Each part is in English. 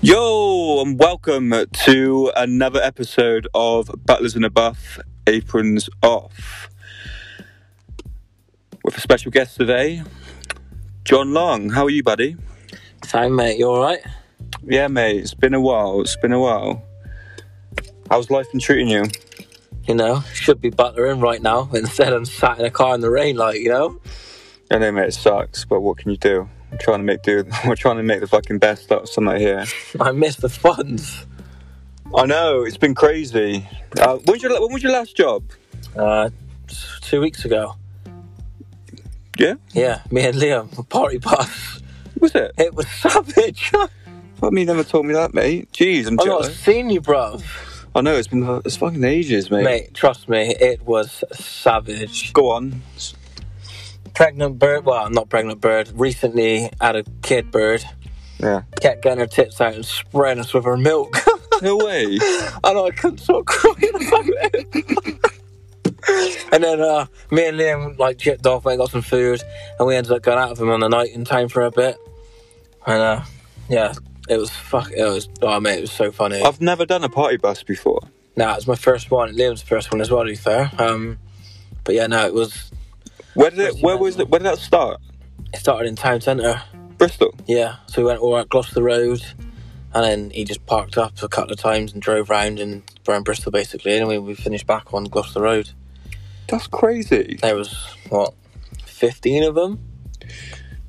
Yo, and welcome to another episode of Butlers in a Buff, Aprons Off. With a special guest today, Jon Long. How are you, buddy? Fine, mate. You all right? Yeah, mate. It's been a while. It's been a while. How's life been treating you? You know, should be butlering right now, instead I'm sat in a car in the rain, like you know. I know, mate. It sucks, but what can you do? I'm trying to make do. We're trying to make the fucking best out of something here. I miss the funds. I know it's been crazy. Uh, when, was your, when was your last job? Uh, two weeks ago. Yeah, Yeah, me and Liam, party bus. was it? It was savage. Fuck me, never told me that, mate. Jeez, I'm I've not seen you, bruv. I know it's been it's fucking ages, mate. Mate, trust me, it was savage. Go on. Pregnant bird, well, not pregnant bird, recently had a kid bird. Yeah. Kept getting her tits out and spraying us with her milk. No way. I know I couldn't stop crying about it. and then uh, me and Liam like chipped off, went and got some food, and we ended up going out with him on the night in time for a bit. And uh, yeah, it was fuck. It was oh mate, it was so funny. I've never done a party bus before. Nah, it was my first one. Liam's first one as well, to be fair. Um, but yeah, no, it was. Where did it? Where was it? Where did that start? It started in town centre. Bristol. Yeah, so we went all around Gloucester Road, and then he just parked up a couple of times and drove round and around Bristol basically. And we, we finished back on Gloucester Road. That's crazy. There was what, fifteen of them?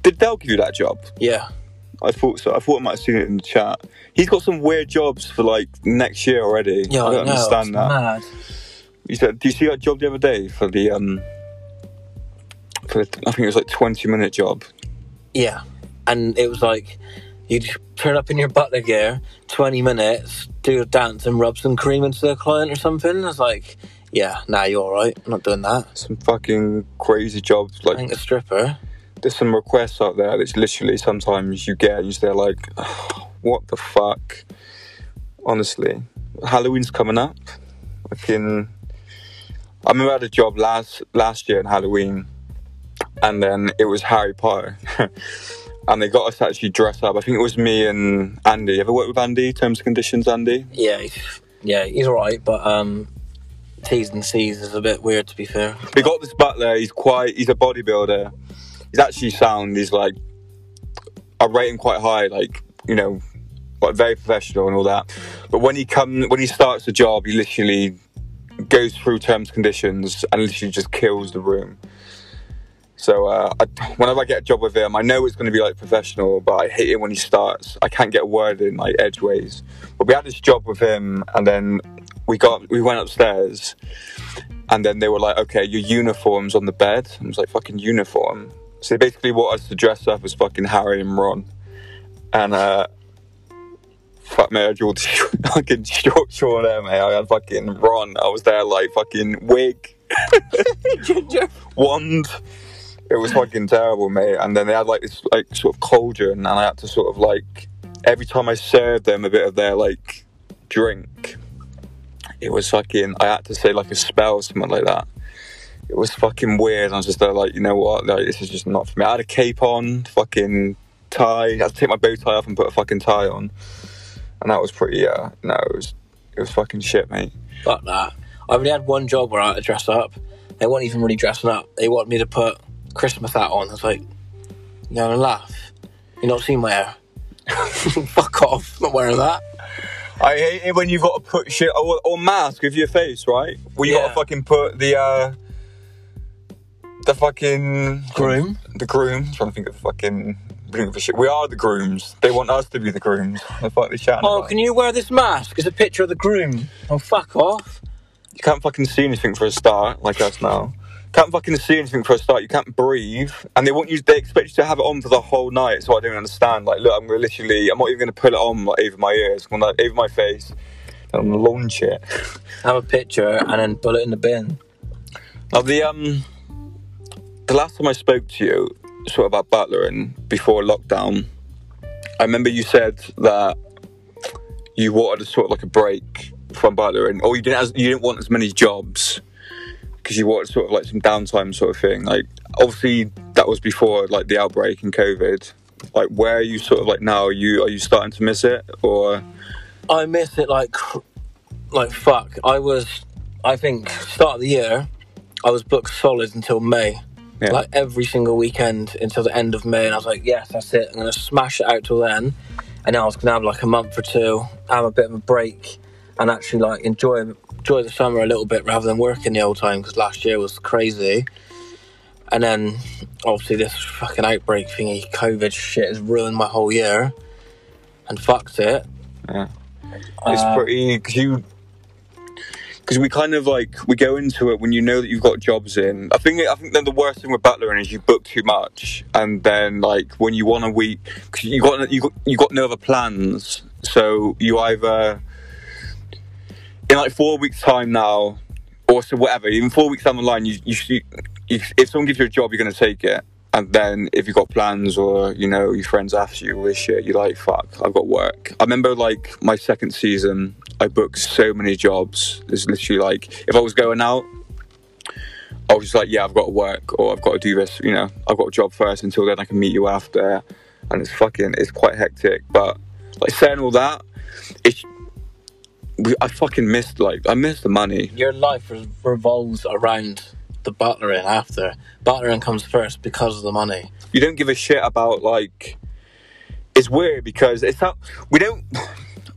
Did Del give you that job? Yeah. I thought so. I thought I might have seen it in the chat. He's got some weird jobs for like next year already. Yeah, I don't know, understand that. Mad. You said, do you see that job the other day for the um? For the, I think it was like twenty minute job. Yeah, and it was like you just turn up in your butler gear, twenty minutes, do a dance, and rub some cream into the client or something. I was like, yeah, nah, you're all right. I'm not doing that. Some fucking crazy jobs. I Like a stripper. there's some requests out there that's literally sometimes you get and you're like, what the fuck? Honestly, Halloween's coming up. Fucking, I remember I had a job last last year in Halloween, and then it was Harry Potter, and they got us to actually dress up. I think it was me and Andy. You ever worked with Andy? Terms and conditions, Andy. Yeah, yeah, he's all right, but um, T's and C's is a bit weird to be fair. We got this butler. He's quite. He's a bodybuilder. He's actually sound. He's like. I rate him quite high. Like you know, like very professional and all that. But when he come, when he starts the job, he literally goes through terms and conditions and literally just kills the room. So uh, I, whenever I get a job with him, I know it's going to be like professional, but I hate it when he starts. I can't get a word in like edgeways. But we had this job with him, and then we got we went upstairs, and then they were like, "Okay, your uniform's on the bed." I was like, "Fucking uniform." So they basically want us to dress up as fucking Harry and Ron, and uh, fuck me, I drew fucking short short there, mate. I had fucking Ron. I was there like fucking wig, Ginger. wand. It was fucking terrible, mate. And then they had like this like sort of cauldron, and I had to sort of like every time I served them a bit of their like drink, it was fucking. I had to say like a spell or something like that. It was fucking weird. I was just there like, you know what? Like this is just not for me. I had a cape on, fucking tie. I had to take my bow tie off and put a fucking tie on, and that was pretty. Uh, no, it was it was fucking shit, mate. Fuck that. I only had one job where I had to dress up. They weren't even really dressing up. They wanted me to put Christmas hat on. I was like, you gonna laugh? You not seen my hair? Fuck off. I'm not wearing that. I hate it when you've got to put shit or, or mask with your face, right? Where you got to fucking put the uh the fucking Groom? The groom. I'm trying to think of fucking think of shit. We are the grooms. They want us to be the grooms. The fuck they chatting Oh, about? can you wear this mask? It's a picture of the groom. Oh, fuck off. You can't fucking see anything for a start, like us now. Can't fucking see anything for a start. You can't breathe, and they want you. They expect you to have it on for the whole night. So I don't understand. Like, look, I'm gonna literally. I'm not even gonna put it on like over my ears. I'm gonna over my face. And I'm gonna launch it. Have a picture and then put it in the bin. Now the um, the last time I spoke to you, sort of about butlering before lockdown, I remember you said that you wanted a sort of like a break from butlering, or you didn't as, you didn't want as many jobs because you wanted sort of like some downtime sort of thing. Like obviously that was before like the outbreak and COVID. like where are you sort of like now? Are you are you starting to miss it or? I miss it like like fuck. I was, I think, start of the year, I was booked solid until May. Yeah. Like every single weekend until the end of May, and I was like, yes, that's it. I'm gonna smash it out till then, and I was gonna have like a month or two, have a bit of a break, and actually like enjoy enjoy the summer a little bit rather than working the whole time because last year was crazy. And then obviously this fucking outbreak thingy, COVID shit, has ruined my whole year, and fucked it. Yeah. It's Uh, pretty because you because we kind of like we go into it when you know that you've got jobs in. I think I think then the worst thing with battling is you book too much, and then like when you want a week, cause you got you got you got no other plans, so you either in like four weeks time now, or so whatever. Even four weeks down the line, you you, you if someone gives you a job, you're gonna take it. And then if you've got plans or, you know, your friends ask you this shit, you're like, fuck, I've got work. I remember like my second season, I booked so many jobs. It's literally like, if I was going out, I was just like, yeah, I've got to work or I've got to do this, you know, I've got a job first until then I can meet you after. And it's fucking, it's quite hectic. But like saying all that, it's, we, I fucking missed, like, I missed the money. your life re- revolves around the butlering after. Butlering comes first because of the money. you don't give a shit about like it's weird because it's not we don't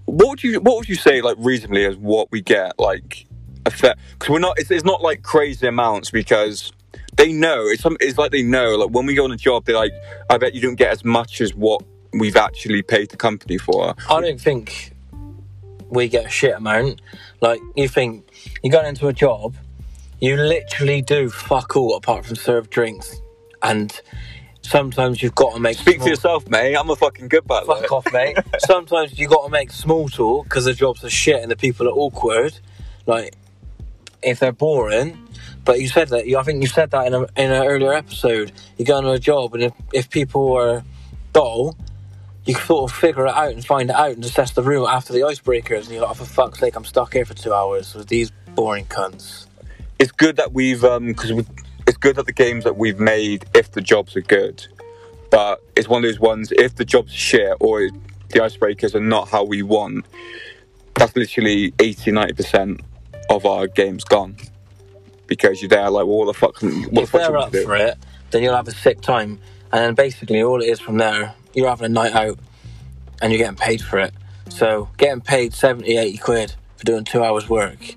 what would you what would you say like reasonably as what we get like effect because we're not it's, it's not like crazy amounts because they know it's some it's like they know like when we go on a job they're like i bet you don't get as much as what we've actually paid the company for I don't think we get a shit amount. Like, you think you're going into a job, you literally do fuck all apart from serve drinks. And sometimes you've got to make. speak small- for yourself mate i'm a fucking good butler Fuck off, mate. Sometimes you've got to make small talk because the jobs are shit and the people are awkward. Like, if they're boring. But you said that. You, I think you said that in, a, in an earlier episode. You go into a job and if, if people are dull, you can sort of figure it out and find it out and assess the room after the icebreakers. And you're like, oh, for fuck's sake, I'm stuck here for two hours with these boring cunts. it's good that we've um because we, it's good that the games that we've made if the jobs are good but it's one of those ones if the jobs are shit or the icebreakers are not how we want that's literally 80 90 percent of our games gone because you're there like well, what the fuck what the if fuck they're up do? for it, then you'll have a sick time. And then basically, all it is from there, you're having a night out and you're getting paid for it. So, getting paid 70, 80 quid for doing two hours work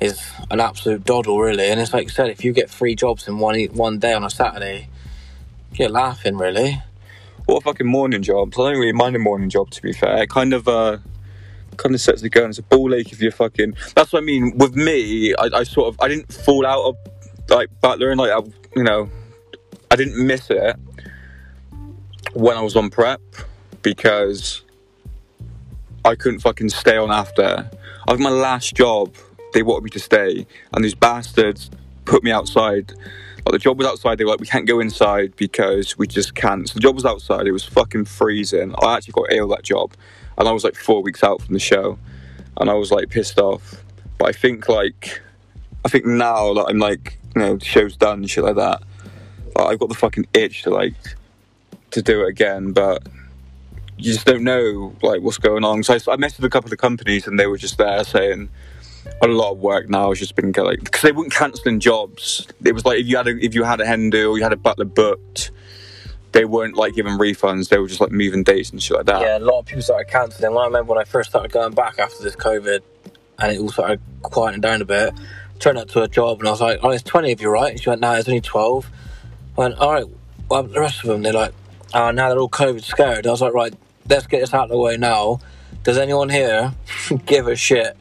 is an absolute doddle, really. And it's like you said, if you get three jobs in one one day on a Saturday, you're laughing, really. what a fucking morning job I don't really mind a morning job to be fair kind of uh kind of sets the going it's a ball ache if you're fucking that's what I mean with me I, I sort of I didn't fall out of like butlering like I, you know I didn't miss it when I was on prep because I couldn't fucking stay on after I was my last job they wanted me to stay and these bastards put me outside like the job was outside. They were like, we can't go inside because we just can't. So the job was outside. It was fucking freezing. I actually got ill that job, and I was like four weeks out from the show, and I was like pissed off. But I think like, I think now that I'm like, you know, the show's done shit like that, I've got the fucking itch to like, to do it again. But you just don't know like what's going on. So I, I messaged a couple of companies, and they were just there saying a lot of work now has just been like because they weren't cancelling jobs. It was like if you had a if you had a hen do or you had a butler booked, they weren't like giving refunds. They were just like moving dates and shit like that. Yeah, a lot of people started cancelling. I remember when I first started going back after this COVID and it all started quieting down a bit. Turned up to a job and I was like, oh, there's 20 of you, right? And she went, no, there's only 12. I went, all right, well, the rest of them, they're like, oh, now they're all COVID scared. I was like, right, let's get this out of the way now. Does anyone here give a shit?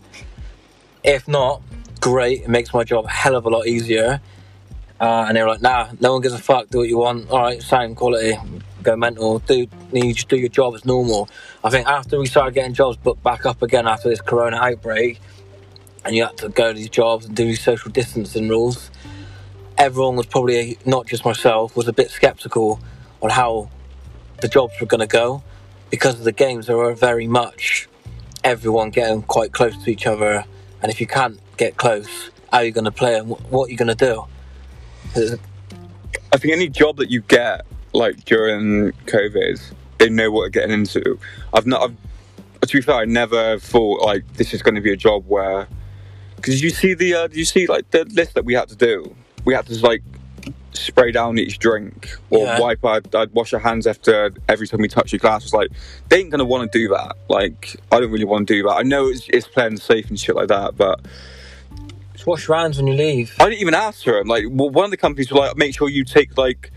If not, great. It makes my job a hell of a lot easier. Uh, and they were like, nah, no one gives a fuck. Do what you want. All right, sound quality. Go mental. Do you just do your job as normal. I think after we started getting jobs booked back up again after this corona outbreak, and you had to go to these jobs and do these social distancing rules, everyone was probably not just myself was a bit skeptical on how the jobs were going to go because of the games. Were very much everyone getting quite close to each other, and if you can't get close, how are you going to play and what are you going to do? I think any job that you get, like during COVID, they know what they're getting into. I've not. I've, to be fair, I never thought like this is going to be a job where. Because you see the, uh, you see like the list that we had to do. We had to like spray down each drink or Yeah. wipe. I'd, I'd wash your hands after every time we touch your glass. It's like they ain't gonna want to do that. Like I don't really want to do that. I know it's, it's playing safe and shit like that, but Just wash your hands when you leave. I didn't even ask for them. Like well, one of the companies were like, make sure you take like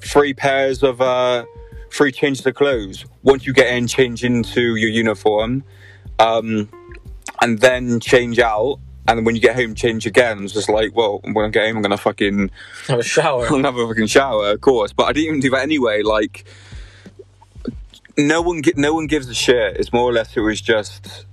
three pairs of uh, three changes of clothes once you get in, change into your uniform, um, and then change out. And then when you get home, change again. It's just like, well, when I get home, I'm gonna fucking Have a shower. I'm gonna have a fucking shower, of course. But I didn't even do that anyway. Like, no one, no one gives a shit. It's more or less it was just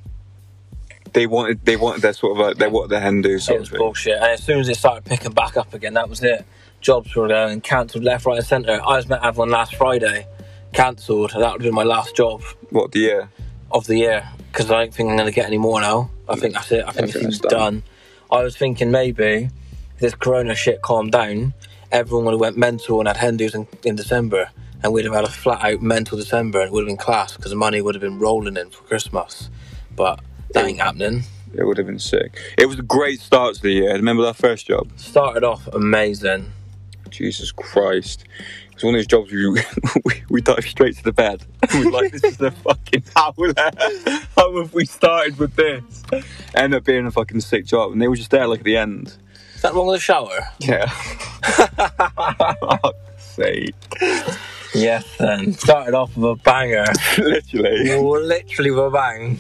they wanted, they wanted their sort of, uh, they wanted their hen do It sort of was thing. bullshit. And as soon as it started picking back up again, that was it. Jobs were going cancelled left, right, and centre. I was meant to have one last Friday, cancelled. That would have been my last job What the year? of the year because I don't think I'm going to get any more now. I think that's it. I think it's that's done. I was thinking maybe if this Corona shit calmed down, everyone would have went mental and had hen dos in, in December, and we'd have had a flat out mental December, and it would have been class because the money would have been rolling in for Christmas. But that ain't happening. It would have been sick. It was a great start to the year. Remember that first job? Started off amazing. Jesus Christ. It was one of those jobs where we, we, we dive straight to the bed. We were like, this is the fucking howler. How have we started with this? Ended up being a fucking sick job. And they were just there like at the end. Is that wrong with the shower? Yeah. Sake. Yes, then. Started off with a banger. Literally. Literally with a bang.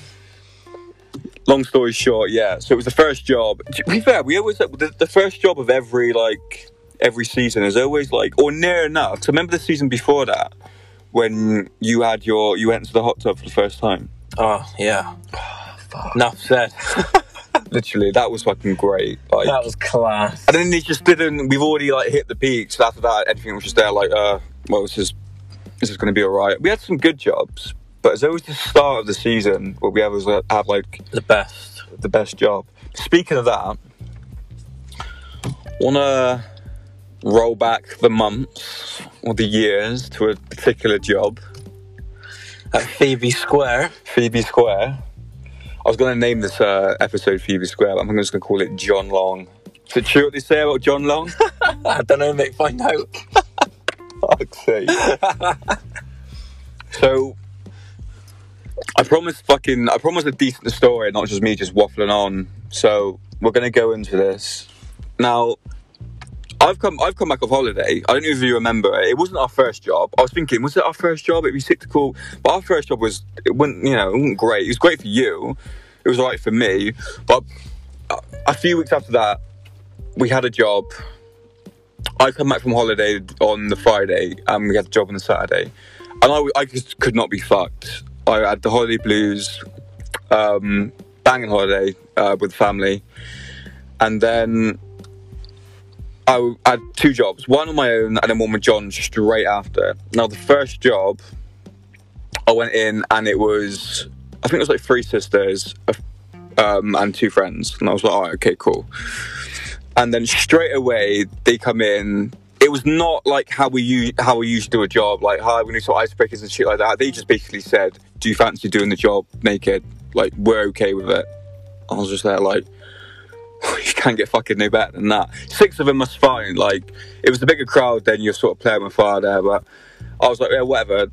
Long story short, yeah. So it was the first job. To be fair, we always the, the first job of every like every season is always like or near enough. So remember the season before that when you had your you went into the hot tub for the first time. Oh, yeah. Enough said. Literally, that was fucking great. Like, That was class. and then they just didn't. We've already like hit the peak. So after that, everything was just there. Like, uh, well, this is this is going to be alright. We had some good jobs, but it's always the start of the season where we always have like The best. the best job. Speaking of that, wanna roll back the months or the years to a particular job. At Phoebe Square. Phoebe Square. I was gonna name this uh, episode Phoebe Square, but I'm just gonna call it Jon Long. Is it true what they say about Jon Long? I don't know, mate. Find out. fuck's sake. so, I promised fucking, I promised a decent story, not just me just waffling on. So we're gonna go into this now. I've come, I've come back off holiday. I don't know if you remember it. It wasn't our first job. I was thinking, was it our first job? It'd be sick to call, but our first job was, it wasn't, you know, it wasn't great. It was great for you. It was alright for me, but a- a few weeks after that, we had a job. I come back from holiday on the Friday, and we had the job on the Saturday, and I, I just could not be fucked. I had the holiday blues, um, banging holiday uh, with family, and then I had two jobs, one on my own, and then one with Jon straight after. Now the first job, I went in, and it was I think it was like three sisters, um, and two friends, and I was like, right, okay, cool and then straight away they come in. It was not like how we how we usually do a job, like hi, we need some icebreakers and shit like that. They just basically said, "Do you fancy doing the job naked?" Like we're okay with it. I was just there like, you can't get fucking no better than that. Six of them was fine. Like it was a bigger crowd than you're sort of playing with fire there, but I was like, yeah, whatever,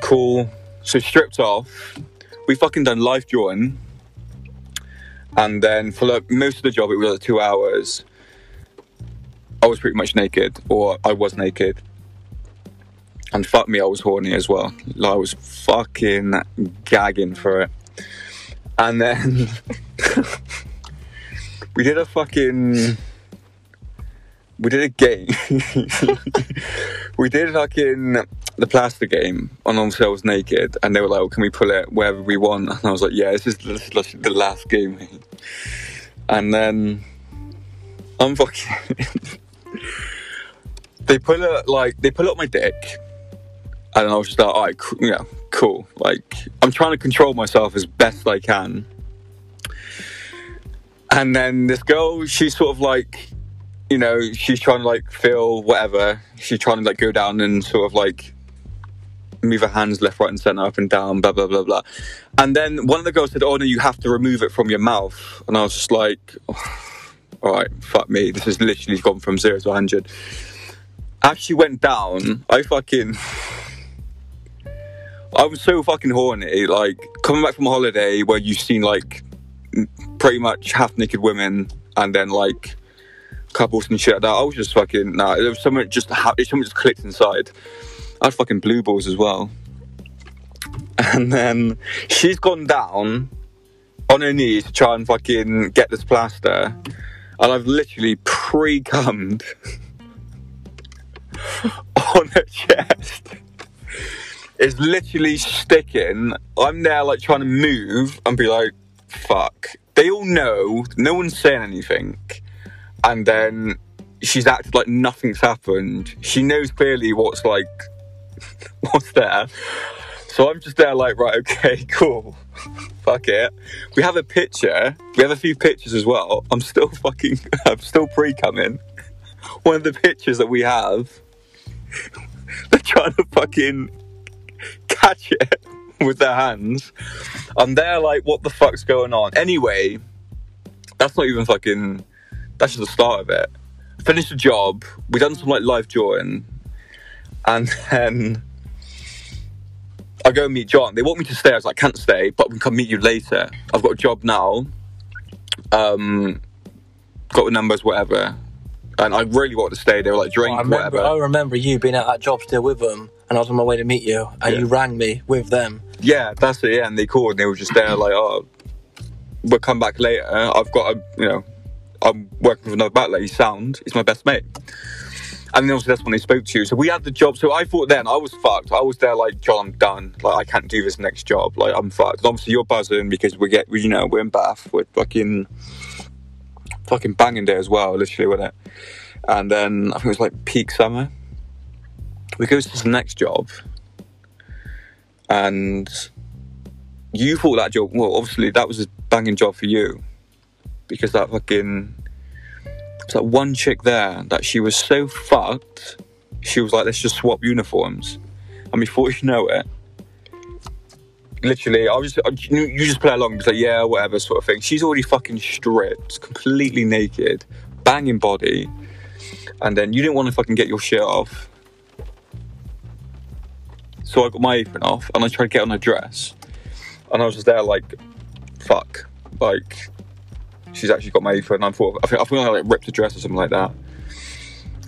cool. So stripped off, we fucking done life drawing, and then for like most of the job it was like two hours. I was pretty much naked, or I was naked. And fuck me, I was horny as well. Like, I was fucking gagging for it. And then we did a fucking. We did a game. we did fucking the plaster game on I naked, and they were like, well, "Can we pull it wherever we want?" And I was like, "Yeah, this is, this is the last game." And then I'm fucking. they put it like they it on my dick, and I was just like, "All right, yeah, cool." Like I'm trying to control myself as best I can. And then this girl, she's sort of like you know, she's trying to like feel whatever. She's trying to like go down and sort of like move her hands left, right, and center, up and down, blah blah blah blah. And then one of the girls said, "Oh no, you have to remove it from your mouth." And I was just like, oh, "All right, fuck me. This has literally gone from zero to hundred. As she went down, I fucking. I was so fucking horny. Like coming back from a holiday where you've seen like pretty much half naked women and then like couples and shit like that. I was just fucking nah. There was something just ha- something just clicked inside. I had fucking blue balls as well. And then she's gone down on her knees to try and fucking get this plaster, and I've literally pre-cummed on her chest. It's literally sticking. I'm there like trying to move and be like, fuck. They all know, no one's saying anything. And then she's acted like nothing's happened. She knows clearly what's like, what's there. So I'm just there like, right, okay, cool. Fuck it. We have a picture. We have a few pictures as well. I'm still fucking, I'm still pre-coming. One of the pictures that we have, they're trying to fucking catch it with their hands. And they're like, what the fuck's going on? Anyway, that's not even fucking, that's just the start of it. Finished the job, we done some like live drawing, and then I go and meet Jon. They want me to stay. I was like, can't stay, but we can come meet you later. I've got a job now. Um, got the numbers, whatever. And I really wanted to stay. They were like, drink, I remember, whatever. I remember you being at that job still with them, and I was on my way to meet you, and Yeah. you rang me with them. Yeah, that's it. Yeah, and they called and they were just there like, oh, we'll come back later. I've got a, you know, I'm working with another battler. He's sound. He's my best mate. And then obviously that's when they spoke to you. So we had the job. So I thought then I was fucked. I was there like, Jon, I'm done. Like I can't do this next job. Like I'm fucked. And obviously you're buzzing because we get, we, you know, we're in Bath. We're fucking, fucking banging day as well. Literally with it. And then I think it was like peak summer. We go to the next job and you thought that job well obviously that was a banging job for you because that fucking it's that one chick there that she was so fucked she was like let's just swap uniforms. And before you know it literally i was just you just play along and like yeah whatever sort of thing. She's already fucking stripped completely naked banging body and then you didn't want to fucking get your shit off so I got my apron off and I tried to get on her dress. And I was just there like, fuck. Like, she's actually got my apron. And I thought, I think, I think I like ripped the dress or something like that.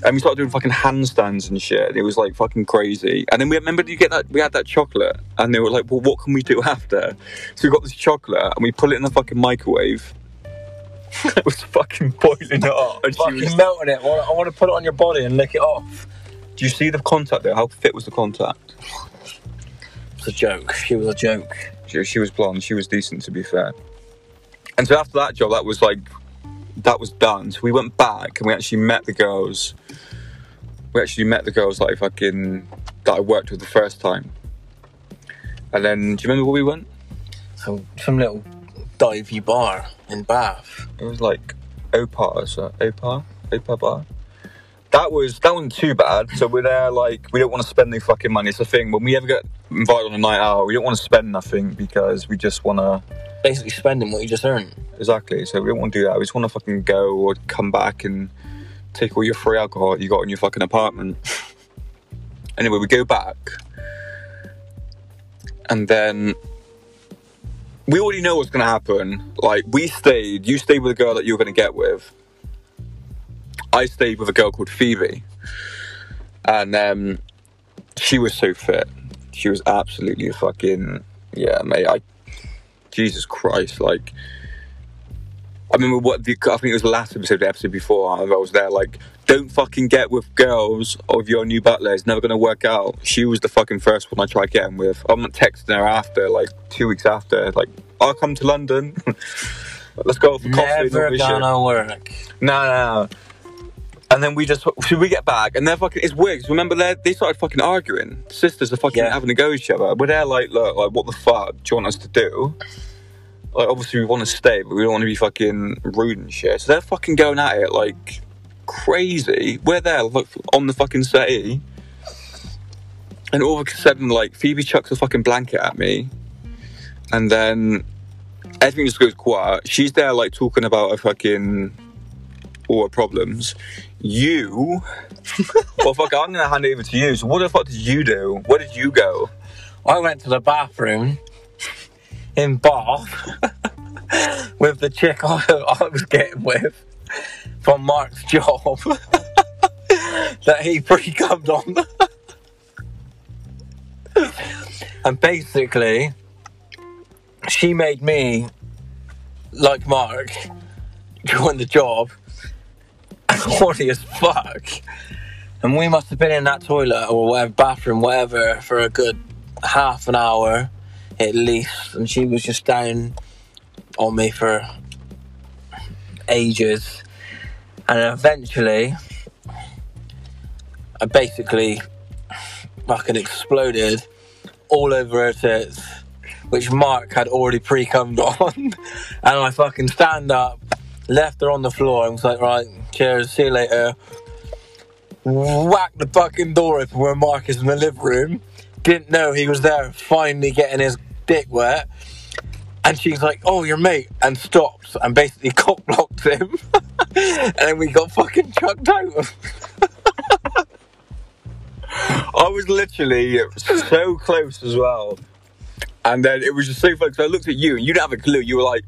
And we started doing fucking handstands and shit. It was like fucking crazy. And then we remember you get that we had that chocolate, and they were like, "Well, what can we do after?" So we got this chocolate, and we put it in the fucking microwave. it was fucking boiling hot, and she Fucking was. melting it. I want, I want to put it on your body and lick it off. Do you see the contact there? How thick was the contact? It's a joke. She was a joke. She, she was blonde. She was decent, to be fair. And so after that job, that was like, that was done. So we went back and we actually met the girls. We actually met the girls like fucking that I worked with the first time. And then, do you remember where we went? So some little divey bar in Bath. It was like Opar, so Opar, Opar bar. That was that wasn't too bad. So we're there like we don't want to spend any fucking money. It's the thing when we ever get invited on a night out, we don't want to spend nothing because we just want to Basically spending what you just earned. Exactly. So we don't want to do that. We just want to fucking go or come back and take all your free alcohol you got in your fucking apartment. anyway, we go back. And then we already know what's going to happen. Like, we stayed, you stayed with the girl that you were going to get with. I stayed with a girl called Phoebe. And um, she was so fit. She was absolutely fucking, yeah, mate. I, Jesus Christ, like, I remember what the, I think it was the last episode, of the episode before, I was there, like, don't fucking get with girls of your new butler. It's never going to work out. She was the fucking first one I tried getting with. I'm not texting her after, like, two weeks after, like, I'll come to London. Let's go for coffee. Never this shit. gonna work. No, no, no. And then we just, should we get back? And they're fucking, it's. 'cause remember, they they started fucking arguing. Sisters are fucking Yeah. having to go at each other. We're there like, look, like, what the fuck do you want us to do? Like, obviously we want to stay, but we don't want to be fucking rude and shit. So they're fucking going at it like crazy. We're there, like, on the fucking settee. And all of a sudden, like, Phoebe chucks a fucking blanket at me. And then everything just goes quiet. She's there, like, talking about a fucking all problems. You, well, fuck, I'm gonna hand it over to you. So, what the fuck did you do? Where did you go? I went to the bathroom in Bath with the chick I, I was getting with from Mark's job that he pre cummed on. and basically, she made me, like Mark, join the job horny as fuck. And we must have been in that toilet or whatever, bathroom, whatever, for a good half an hour at least. And she was just down on me for ages. And eventually, I basically fucking exploded all over her tits, which Mark had already pre cummed on. and I fucking stand up, left her on the floor, and was like, right, cheers, see you later. Whacked the fucking door open where Mark is in the living room. Didn't know he was there, finally getting his dick wet. And she's like, oh, your mate, and stops and basically cock blocked him. and then we got fucking chucked out. I was literally so close as well. And then it was just so funny because I looked at you and you didn't have a clue. You were like,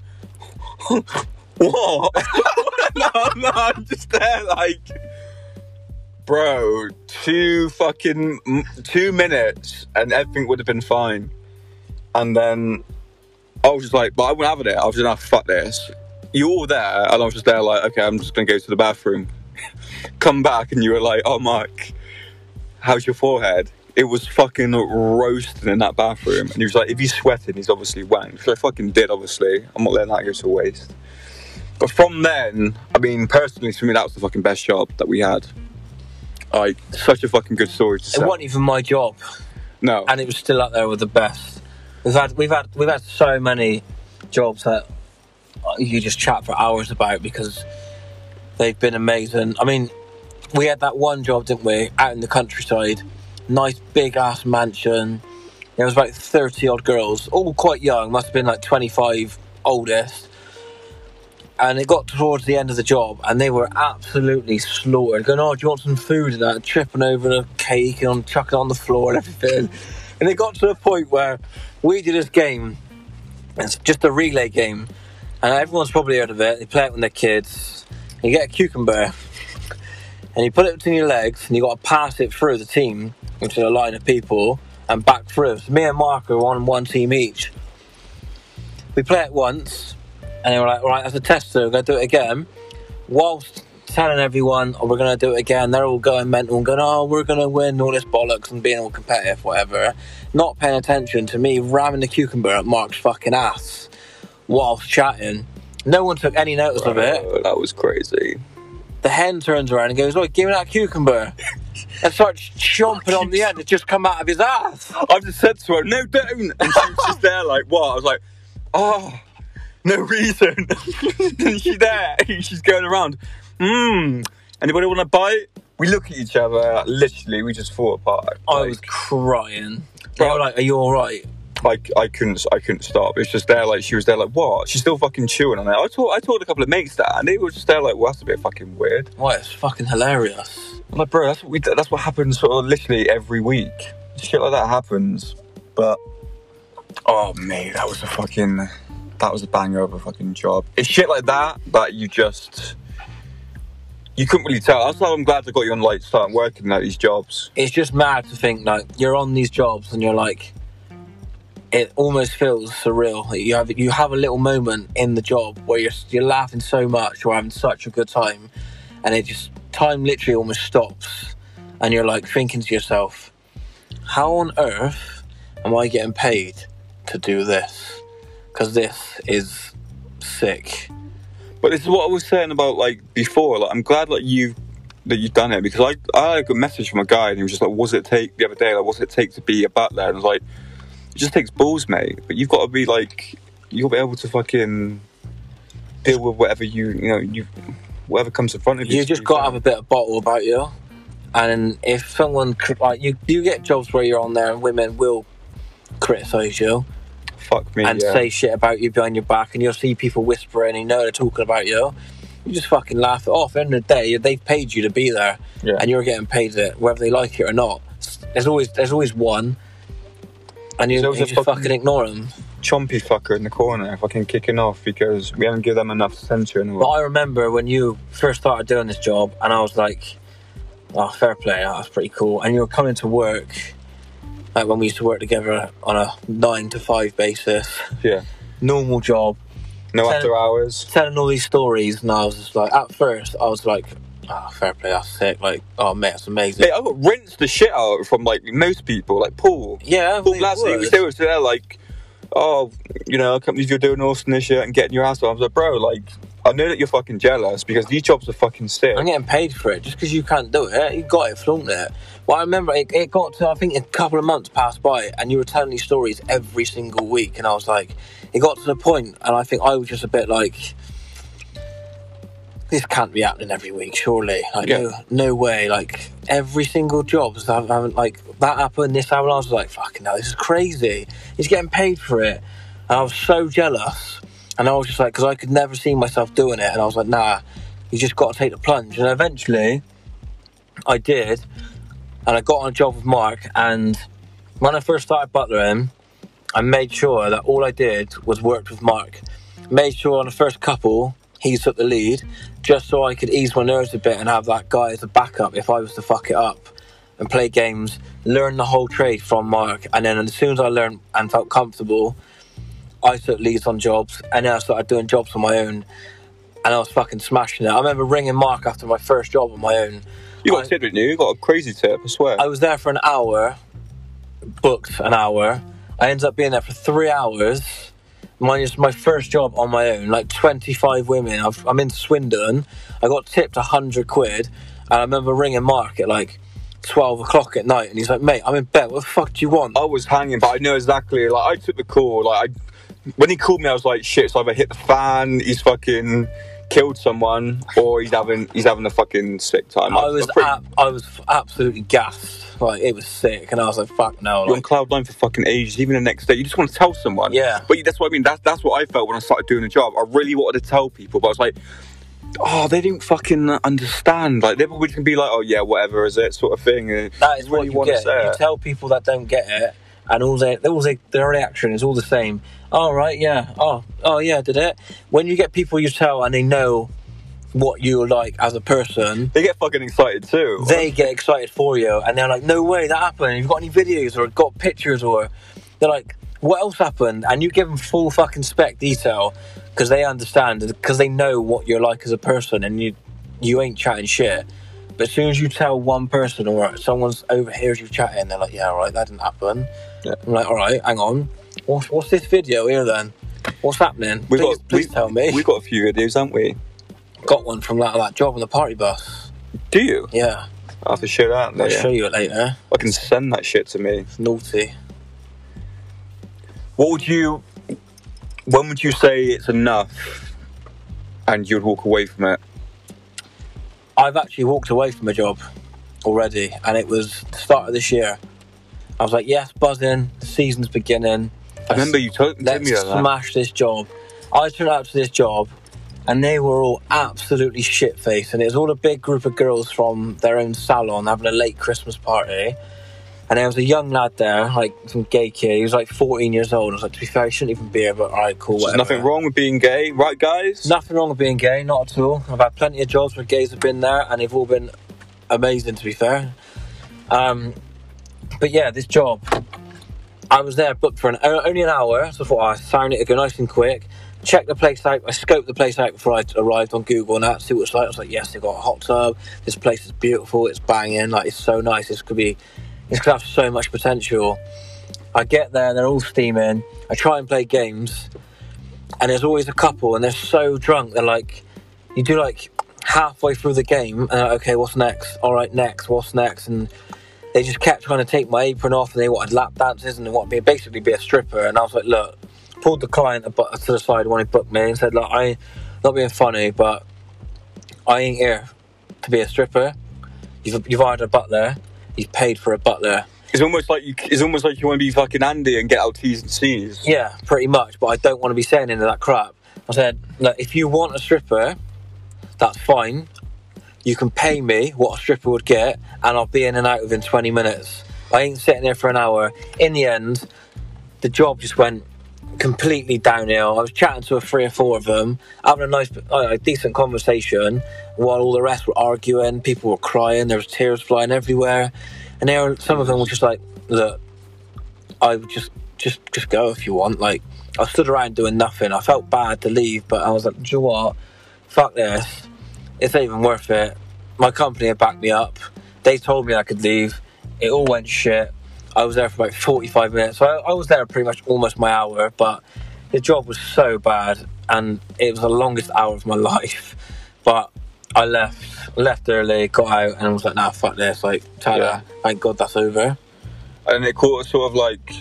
what? no, no, I'm just there like, bro, two fucking, two minutes and everything would have been fine. And then I was just like, but I wasn't having it. I was just like, fuck this. You all there and I was just there like, okay, I'm just to go to the bathroom. Come back and you were like, oh, Mark, how's your forehead? It was fucking roasting in that bathroom. And he was like, if he's sweating, he's obviously wanked. Which I fucking did, obviously. I'm not letting that go to waste. But from then, I mean, personally, for me, that was the fucking best job that we had. Like, such a fucking good story to It tell. wasn't even my job. No. and it was still up there with the best. We've had we've had we've had so many jobs that you just chat for hours about because they've been amazing. I mean, we had that one job, didn't we, out in the countryside, nice big ass mansion. There was about thirty odd girls, all quite young, must have been like twenty five oldest. And it got towards the end of the job, and they were absolutely slaughtered. Going, oh, do you want some food and that? Tripping over the cake and chucking it on the floor and everything. And it got to a point where we did this game. It's just a relay game, and everyone's probably heard of it. They play it with their kids. You get a cucumber, and you put it between your legs, and you got to pass it through the team, which is a line of people, and back through. So me and Mark are on one team each. We play it once, and they were like, "Right, as a tester, we're gonna do it again." Whilst telling everyone, "Oh, we're gonna do it again," they're all going mental and going, "Oh, we're gonna win all this bollocks and being all competitive, whatever." Not paying attention to me ramming the cucumber at Mark's fucking ass whilst chatting. No one took any notice of it. That was crazy. The hen turns around and goes, "Look, give me that cucumber," and starts chomping on the end. It just come out of his ass. I just said to her, no, don't. And she was just there, like, what? I was like, oh, no reason. she's there. She's going around. Mmm. Anybody want to bite? We look at each other. Literally, we just fall apart. I Like, was crying. They were like, "Are you all right?" I, I couldn't I couldn't stop. It's just there like she was there like what? She's still fucking chewing on it. I told I told a couple of mates that and they were just there like well that's a bit fucking weird. Why? It's fucking hilarious. I'm like bro that's what we that's what happens sort of literally every week. Shit like that happens. But oh mate, that was a fucking that was a banger of a fucking job. It's shit like that that you just you couldn't really tell. That's why I'm glad I got you on like starting working at these jobs. It's just mad to think like you're on these jobs and you're like, it almost feels surreal. You have you have a little moment in the job where you're you're laughing so much, you're having such a good time, and it just time literally almost stops, and you're like thinking to yourself, how on earth am I getting paid to do this? Because this is sick. But this is what I was saying about like before. Like I'm glad like you that you've done it because I I had a message from a guy and he was just like, "What's it take?" The other day, like, "What's it take to be a butler?" And I was like, "It just takes balls, mate. But you've got to be like, you'll be able to fucking deal with whatever you you know you whatever comes in front of you. you just got to have a bit of bottle about you. And if someone like you, you get jobs where you're on there and women will criticize you fuck me. and yeah. say shit about you behind your back, and you'll see people whispering, and you know they're talking about you. You just fucking laugh it off. At the end of the day, they've paid you to be there, Yeah. and you're getting paid it, whether they like it or not. There's always there's always one, and you, you just fucking- fucking ignore them. chompy fucker in the corner, fucking kicking off because we haven't given them enough attention. But I remember when you first started doing this job, and I was like, "Oh, fair play, that's pretty cool." And you were coming to work, like when we used to work together on a nine to five basis, yeah. normal job, No Ten- after hours. telling all these stories, and I was just like, at first, I was like, "Oh, fair play, that's sick." Like, "Oh, mate, that's amazing." Mate, I got rinsed the shit out from like most people, like Paul. yeah, Paul they Glass, he would. was there, was there like, oh, you know, companies you're doing awesome this year and getting your ass off. I was like, bro, like, I know that you're fucking jealous because these jobs are fucking sick. I'm getting paid for it just because you can't do it. You got it, flaunt it. Well, I remember it, it got to I think a couple of months passed by, and you were telling these stories every single week, and I was like, it got to the point, and I think I was just a bit like, this can't be happening every week, surely. Like, Yeah. no, no way. Like every single job, I haven't like that happened, this happened. I was like, fucking hell, this is crazy. He's getting paid for it, and I was so jealous. And I was just like, because I could never see myself doing it, and I was like, nah, you just got to take the plunge. And eventually, I did, and I got on a job with Mark. And when I first started butlering, I made sure that all I did was worked with Mark. Made sure on the first couple he took the lead, just so I could ease my nerves a bit and have that guy as a backup if I was to fuck it up and play games. Learn the whole trade from Mark, and then as soon as I learned and felt comfortable, I took leads on jobs, and then I started doing jobs on my own. And I was fucking smashing it. I remember ringing Mark after my first job on my own. you got I- a tip, didn't you? You got a crazy tip, I swear. I was there for an hour, booked an hour. I ended up being there for three hours. Mine is my first job on my own, like 25 women. I've, I'm in Swindon. I got tipped 100 quid. And I remember ringing Mark at like 12 o'clock at night. And he's like, mate, I'm in bed. What the fuck do you want? I was hanging, but I know exactly. Like I took the call. Like I, when he called me, I was like, "Shit!" So either hit the fan, he's fucking killed someone, or he's having he's having a fucking sick time. I was, pretty- ab- I was absolutely gassed. Like, it was sick. And I was like, fuck no. you're on cloud nine for fucking ages. Even the next day, you just want to tell someone. Yeah. But that's what I mean. That's that's what I felt when I started doing the job. I really wanted to tell people, but I was like, oh, they didn't fucking understand. Like they're probably can be like, oh yeah, whatever is it, sort of thing. And That is what really you get. say You tell people that don't get it, and all they, all they, their reaction is all the same. Oh right, yeah. Oh, oh yeah, did it? When you get people you tell and they know what you're like as a person, They get fucking excited too. they get excited for you, and they're like, "No way, that happened. You've got any videos or got pictures or?" They're like, "What else happened?" And you give them full fucking spec detail because they understand because they know what you're like as a person, and you you ain't chatting shit. But as soon as you tell one person or someone's overhears you chatting, they're like, "Yeah, all right, that didn't happen." Yeah. I'm like, "All right, hang on. What's, what's this video here then? What's happening? We've please, got, please we- tell me." We've got a few videos, haven't we? got one from that, that job on the party bus. Do you? Yeah, I'll have to show that. I'll show you it later. I can send that shit to me. It's naughty. What would you? When would you say it's enough, and you'd walk away from it? I've actually walked away from a job already, and it was the start of this year. I was like, yes, buzzing, the season's beginning. I remember you told, told Let's me that. smash this job. I turned out to this job, and they were all absolutely shit faced. And it was all a big group of girls from their own salon having a late Christmas party. And there was a young lad there, like some gay kid. He was like 14 years old. I was like, to be fair, he shouldn't even be here, but all right, cool. There's nothing wrong with being gay, right, guys? Nothing wrong with being gay, not at all. I've had plenty of jobs where gays have been there, and they've all been amazing, to be fair. Um, but yeah, this job, I was there booked for an, only an hour, so I thought oh, I signed it to go nice and quick. Check the place out. I scoped the place out before I arrived on Google and that, see what it's like. I was like, yes, they've got a hot tub. This place is beautiful. It's banging. Like it's so nice. This could be, this could have so much potential. I get there, they're all steaming. I try and play games, and there's always a couple, and they're so drunk. They're like, you do like halfway through the game, and like, okay, what's next? All right, next. What's next? And they just kept trying to take my apron off, and they wanted lap dances, and they wanted me to basically be a stripper. And I was like, look, pulled the client to the side when he booked me and said, look, I not being funny, but I ain't here to be a stripper. You've you've hired a butler. You've paid for a butler. It's almost like you. It's almost like you want to be fucking Andy and get out T's and C's. Yeah, pretty much. But I don't want to be saying any of that crap. I said, look, if you want a stripper, that's fine. You can pay me what a stripper would get, and I'll be in and out within 20 minutes. I ain't sitting there for an hour. In the end, the job just went completely downhill. I was chatting to a three or four of them, having a nice, uh, decent conversation, while all the rest were arguing. People were crying. There was tears flying everywhere, and there, were, some of them were just like, "Look, I just, just, just go if you want." Like, I stood around doing nothing. I felt bad to leave, but I was like, "Do you know what? Fuck this. It's not even worth it." My company had backed me up. They told me I could leave. It all went shit. I was there for about 45 minutes. So I, I was there pretty much almost my hour, but the job was so bad and it was the longest hour of my life. But I left, left early, got out, and I was like, nah, fuck this. Like, Tyler, Yeah. thank God that's over. and it caught sort of like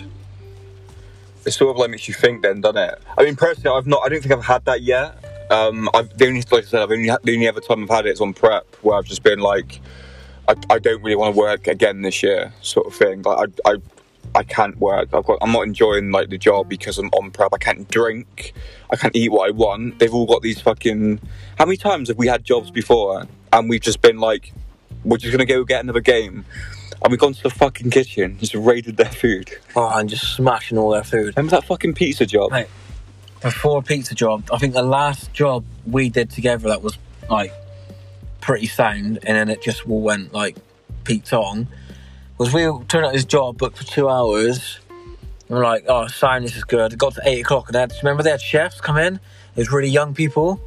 it sort of like makes you think then doesn't it i mean personally i've not i don't think i've had that yet um i've the only like i said i've only had, the only other time i've had it is on prep where i've just been like i, I don't really want to work again this year sort of thing like i i I can't work. I've got. I'm not enjoying like the job because I'm on prep. I can't drink. I can't eat what I want. They've all got these fucking. How many times have we had jobs before and we've just been like, we're just gonna go get another game, and we've gone to the fucking kitchen, just raided their food. Oh, and just smashing all their food. Remember that fucking pizza job? Mate, before pizza job, I think the last job we did together that was like pretty sound, and then it just all went like peaked on. Was we turned out this job booked for two hours. And we're like, oh, sound, this is good. It got to eight o'clock, and they had, remember they had chefs come in. It was really young people.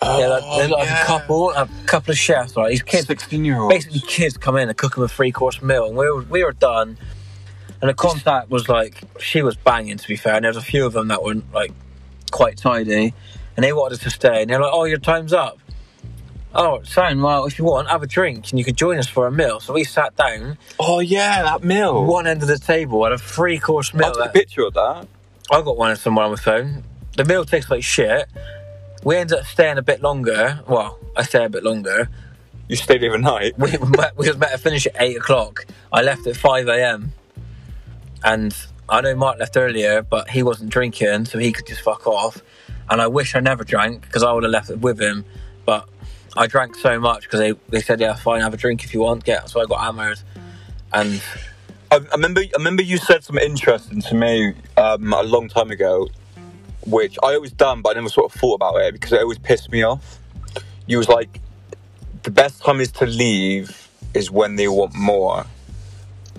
yeah, oh, like, like a couple, a couple of chefs. Right, these kids, Sixteen year olds. basically kids come in and cook them a three course meal, and we were we were done. And the contact was like she was banging to be fair, and there was a few of them that weren't like quite tidy, and they wanted us to stay, and they're like, "Oh, your time's up." Oh, fine. Well, if you want, have a drink, and you could join us for a meal. So we sat down, Oh yeah, that meal. one end of the table, had a three course meal. I'll take a that- picture of that. I got one somewhere on my phone. The meal tastes like shit. We ended up staying a bit longer. Well, I stay a bit longer. You stayed overnight. we, met- we was meant to finish at 8 o'clock. I left at 5 a.m. And I know Mark left earlier, but he wasn't drinking, so he could just fuck off. And I wish I never drank because I would have left it with him. But I drank so much because they, they said, yeah, fine, have a drink if you want. Get So I got hammered. And I, I remember. I remember you said something interesting to me um, a long time ago, which I always done, but I never sort of thought about it because it always pissed me off. You was like, the best time is to leave is when they want more.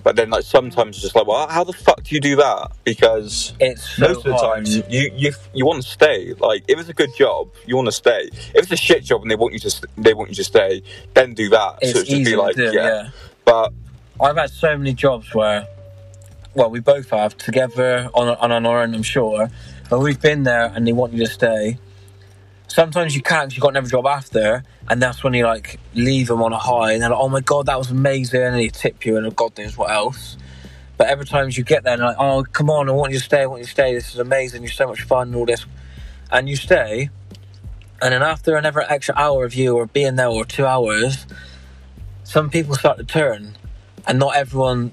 But then, like sometimes, it's just like, well, how the fuck do you do that? Because it's so most of the hard. time you you you want to stay. Like if it's a good job, you want to stay. If it's a shit job and they want you to st- they want you to stay, then do that. It's so it should be like do, yeah. yeah. But I've had so many jobs where, well, we both have together on on, on our own, I'm sure, but we've been there and they want you to stay. Sometimes you can't you've got another job after, and that's when you like leave them on a high, and they're like, "Oh my god, that was amazing," and they tip you, and oh, God knows what else. But every time you get there, and like, "Oh, come on, I want you to stay, I want you to stay. This is amazing. You're so much fun, and all this," and you stay, and then after another extra hour of you or being there or two hours, some people start to turn and not everyone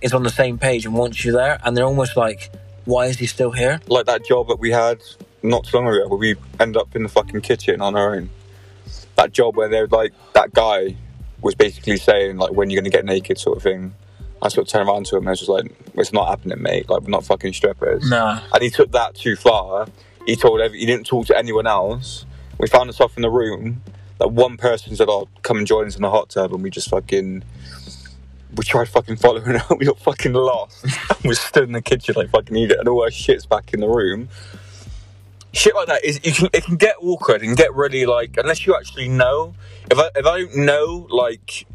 is on the same page and wants you there and they're almost like why is he still here like that job that we had not too long ago, where we end up in the fucking kitchen on our own. That job where they're like that guy was basically saying like when you're gonna get naked sort of thing. I sort of turned around to him and I was just like, "It's not happening, mate. Like we're not fucking strippers." nah And he took that too far. He told every, he didn't talk to anyone else. We found ourselves in the room. That one person said, "Oh, come and join us in the hot tub," and we just fucking. We tried fucking following her. We got fucking lost. we stood in the kitchen like fucking idiot, and all our shit's back in the room. Shit like that is you can it can get awkward and get really like unless you actually know. If I if I don't know like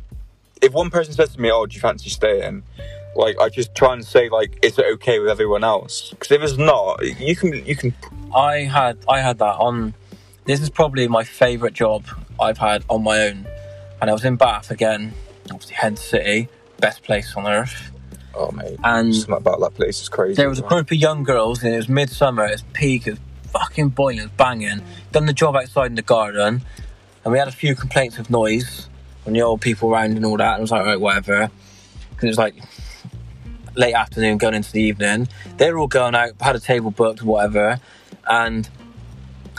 if one person says to me, "Oh, do you fancy staying?" Like I just try and say like, "Is it okay with everyone else?" Because if it's not, you can you can i had i had that on this is probably my favorite job i've had on my own and i was in bath again obviously head city best place on earth Oh mate, And- something about that place is crazy. there was a group of young girls and it was midsummer it's peak it's fucking boiling banging done the job outside in the garden and we had a few complaints of noise when the old people around and all that. And I was like, right, whatever. Because it was like late afternoon, going into the evening. They were all going out, had a table booked, whatever, and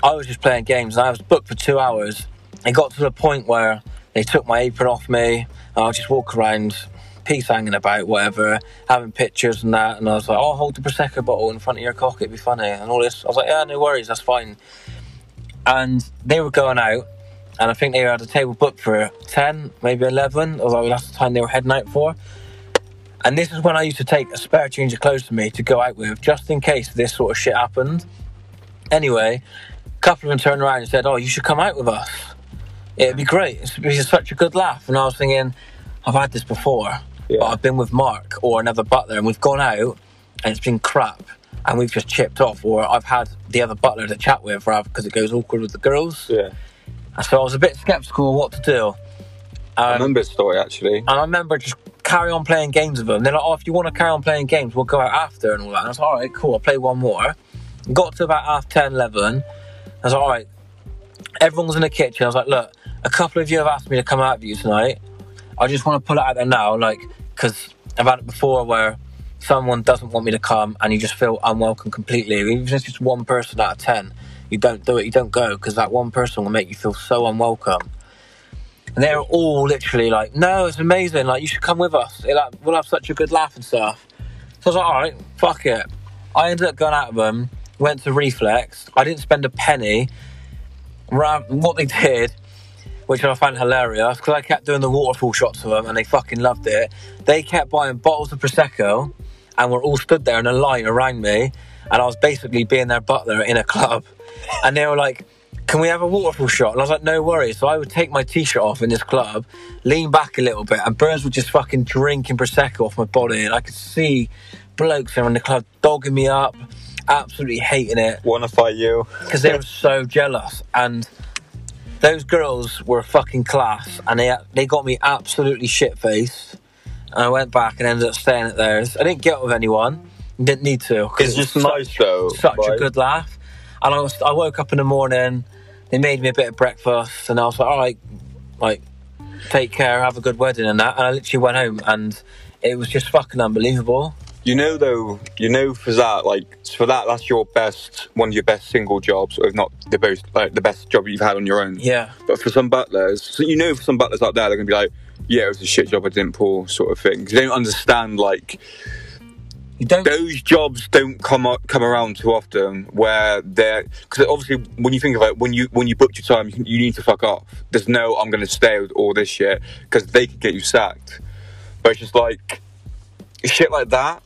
I was just playing games. And I was booked for two hours. It got to the point where they took my apron off me. And I was just walk around, peace hanging about, whatever, having pictures and that. And I was like, oh, hold the prosecco bottle in front of your cock, it'd be funny, and all this. I was like, yeah, no worries, that's fine. And they were going out, and I think they had a table booked for 10, maybe 11, although that's the time they were heading out for. And this is when I used to take a spare change of clothes to me to go out with, just in case this sort of shit happened. Anyway, a couple of them turned around and said, Oh, you should come out with us. It'd be great. It's, it's such a good laugh. And I was thinking, I've had this before, Yeah. but I've been with Mark or another butler and we've gone out and it's been crap and we've just chipped off. Or I've had the other butler to chat with rather because it goes awkward with the girls. Yeah. And so I was a bit skeptical of what to do. I Um, remember the story actually. and I remember just carry on playing games with them. They're like, oh, if you want to carry on playing games, we'll go out after and all that. And I was like, all right, cool, I'll play one more. Got to about half 10, 11. I was like, all right, everyone's in the kitchen. I was like, look, a couple of you have asked me to come out with you tonight. I just want to pull it out there now, like, because I've had it before where someone doesn't want me to come and you just feel unwelcome completely. Even if it's just one person out of 10, you don't do it, you don't go, because that one person will make you feel so unwelcome. And they're all literally like, no, it's amazing. Like, you should come with us. It, like, we'll have such a good laugh and stuff. So I was like, all right, fuck it. I ended up going out of them, went to Reflex. I didn't spend a penny. What they did, which I found hilarious, because I kept doing the waterfall shots of them and they fucking loved it. They kept buying bottles of Prosecco and were all stood there in a line around me. And I was basically being their butler in a club. And they were like, can we have a waterfall shot? And I was like, no worries. So I would take my t-shirt off in this club, lean back a little bit, and birds would just fucking drinking prosecco off my body, and I could see blokes around the club dogging me up, absolutely hating it Wanna fight you? because they were so jealous. And those girls were fucking class, and they they got me absolutely shit faced. And I went back and ended up staying at theirs. I didn't get with anyone. Didn't need to. It's it was just nice though. such a good laugh. And I was, I woke up in the morning. They made me a bit of breakfast, and I was like, all right, like, take care, have a good wedding, and that. And I literally went home, and it was just fucking unbelievable. You know though, you know for that, like for that, that's your best, one of your best single jobs, or if not the best, like the best job you've had on your own. Yeah, But for some butlers, so you know, for some butlers out there, they're gonna be like, "Yeah, it was a shit job. I didn't pull," sort of thing. they don't understand like you don't. those jobs don't come up, come around too often. Where they're because obviously when you think of it, when you when you booked your time, you, you need to fuck off. There's no, I'm gonna stay with all this shit because they could get you sacked. But it's just like shit like that.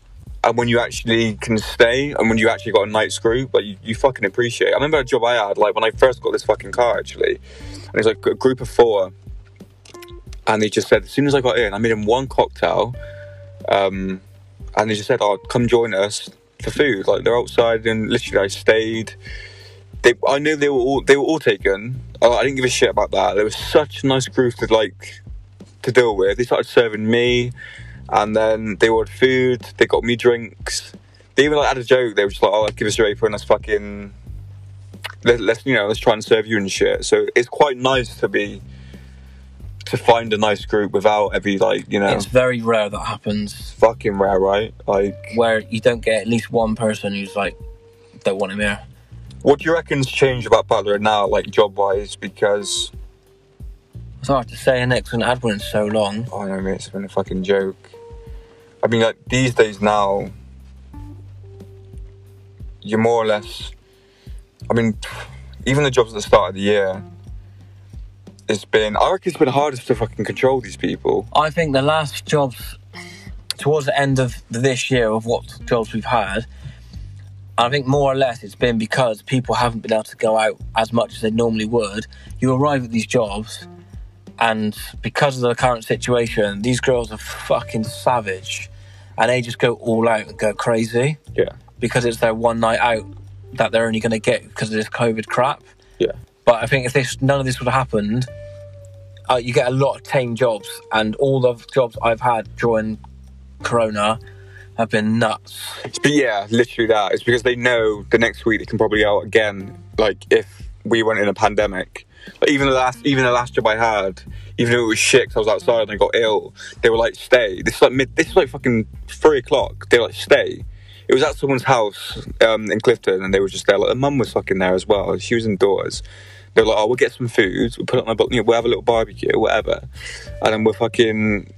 And when you actually can stay, and when you actually got a night's group, like you, you fucking appreciate. it. I remember a job I had, like when I first got this fucking car, actually, and it's like a group of four, and they just said as soon as I got in, I made them one cocktail, um, and they just said, "Oh, come join us for food." Like they're outside, and literally I stayed. They, I knew they were all they were all taken. Oh, I didn't give a shit about that. There was such a nice group to like to deal with. They started serving me, and then they ordered food. They got me drinks. They even like had a joke. They were just like, "Oh, give us your apron. Let's fucking let, let's you know let's try and serve you and shit." So it's quite nice to be to find a nice group without every like you know It's very rare that happens fucking rare, right? Like, where you don't get at least one person who's like, don't want him here. what do you reckon's changed about Butler now, like job wise? Because It's hard to say, next one had one in so long. oh no, mate, it's been a fucking joke. I mean, like these days now, you're more or less. I mean, even the jobs at the start of the year, it's been. I reckon it's been hardest to fucking control these people. I think the last jobs towards the end of this year of what jobs we've had, I think more or less it's been because people haven't been able to go out as much as they normally would. You arrive at these jobs, and because of the current situation, these girls are fucking savage, and they just go all out and go crazy Yeah, because it's their one night out that they're only going to get because of this COVID crap. yeah. But I think if this none of this would have happened, uh, you get a lot of tame jobs, and all the jobs I've had during Corona have been nuts. But yeah, literally that. It's because they know the next week they can probably go out again. Like if we went in a pandemic, Like even the last, even the last job I had, even though it was shit, 'cause I was outside and I got ill. They were like, "Stay." This is like mid. This is like fucking three o'clock. They were like, "Stay." It was at someone's house um, in Clifton, and they were just there. Like, her mum was fucking there as well. She was indoors. They were like, "Oh, we'll get some food. We'll put it on bu- you know, we'll have a little barbecue, whatever." And then we'll fucking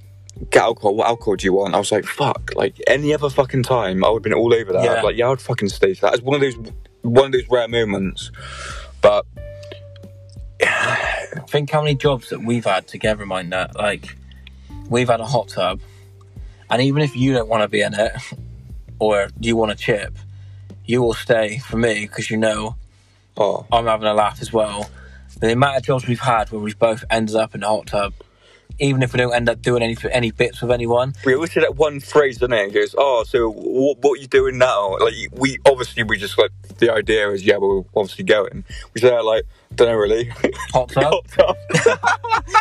get alcohol. What alcohol do you want? I was like, "Fuck!" Like any other fucking time, I would have been all over that. Yeah. Like, yeah, I'd fucking stay that. It's one of those, one of those rare moments. But Think how many jobs that we've had together, mind that. Like, we've had a hot tub, and even if you don't want to be in it, or you want a chip, you will stay for me because you know oh, I'm having a laugh as well. The amount of jobs we've had where we've both ended up in a hot tub, even if we don't end up doing any any bits with anyone, we always say that one phrase, doesn't it? It goes, "Oh, so what, what are you doing now?" Like we obviously we just like the idea is, yeah, we're obviously going. We say that like, don't know really. hot tub, Hot tub.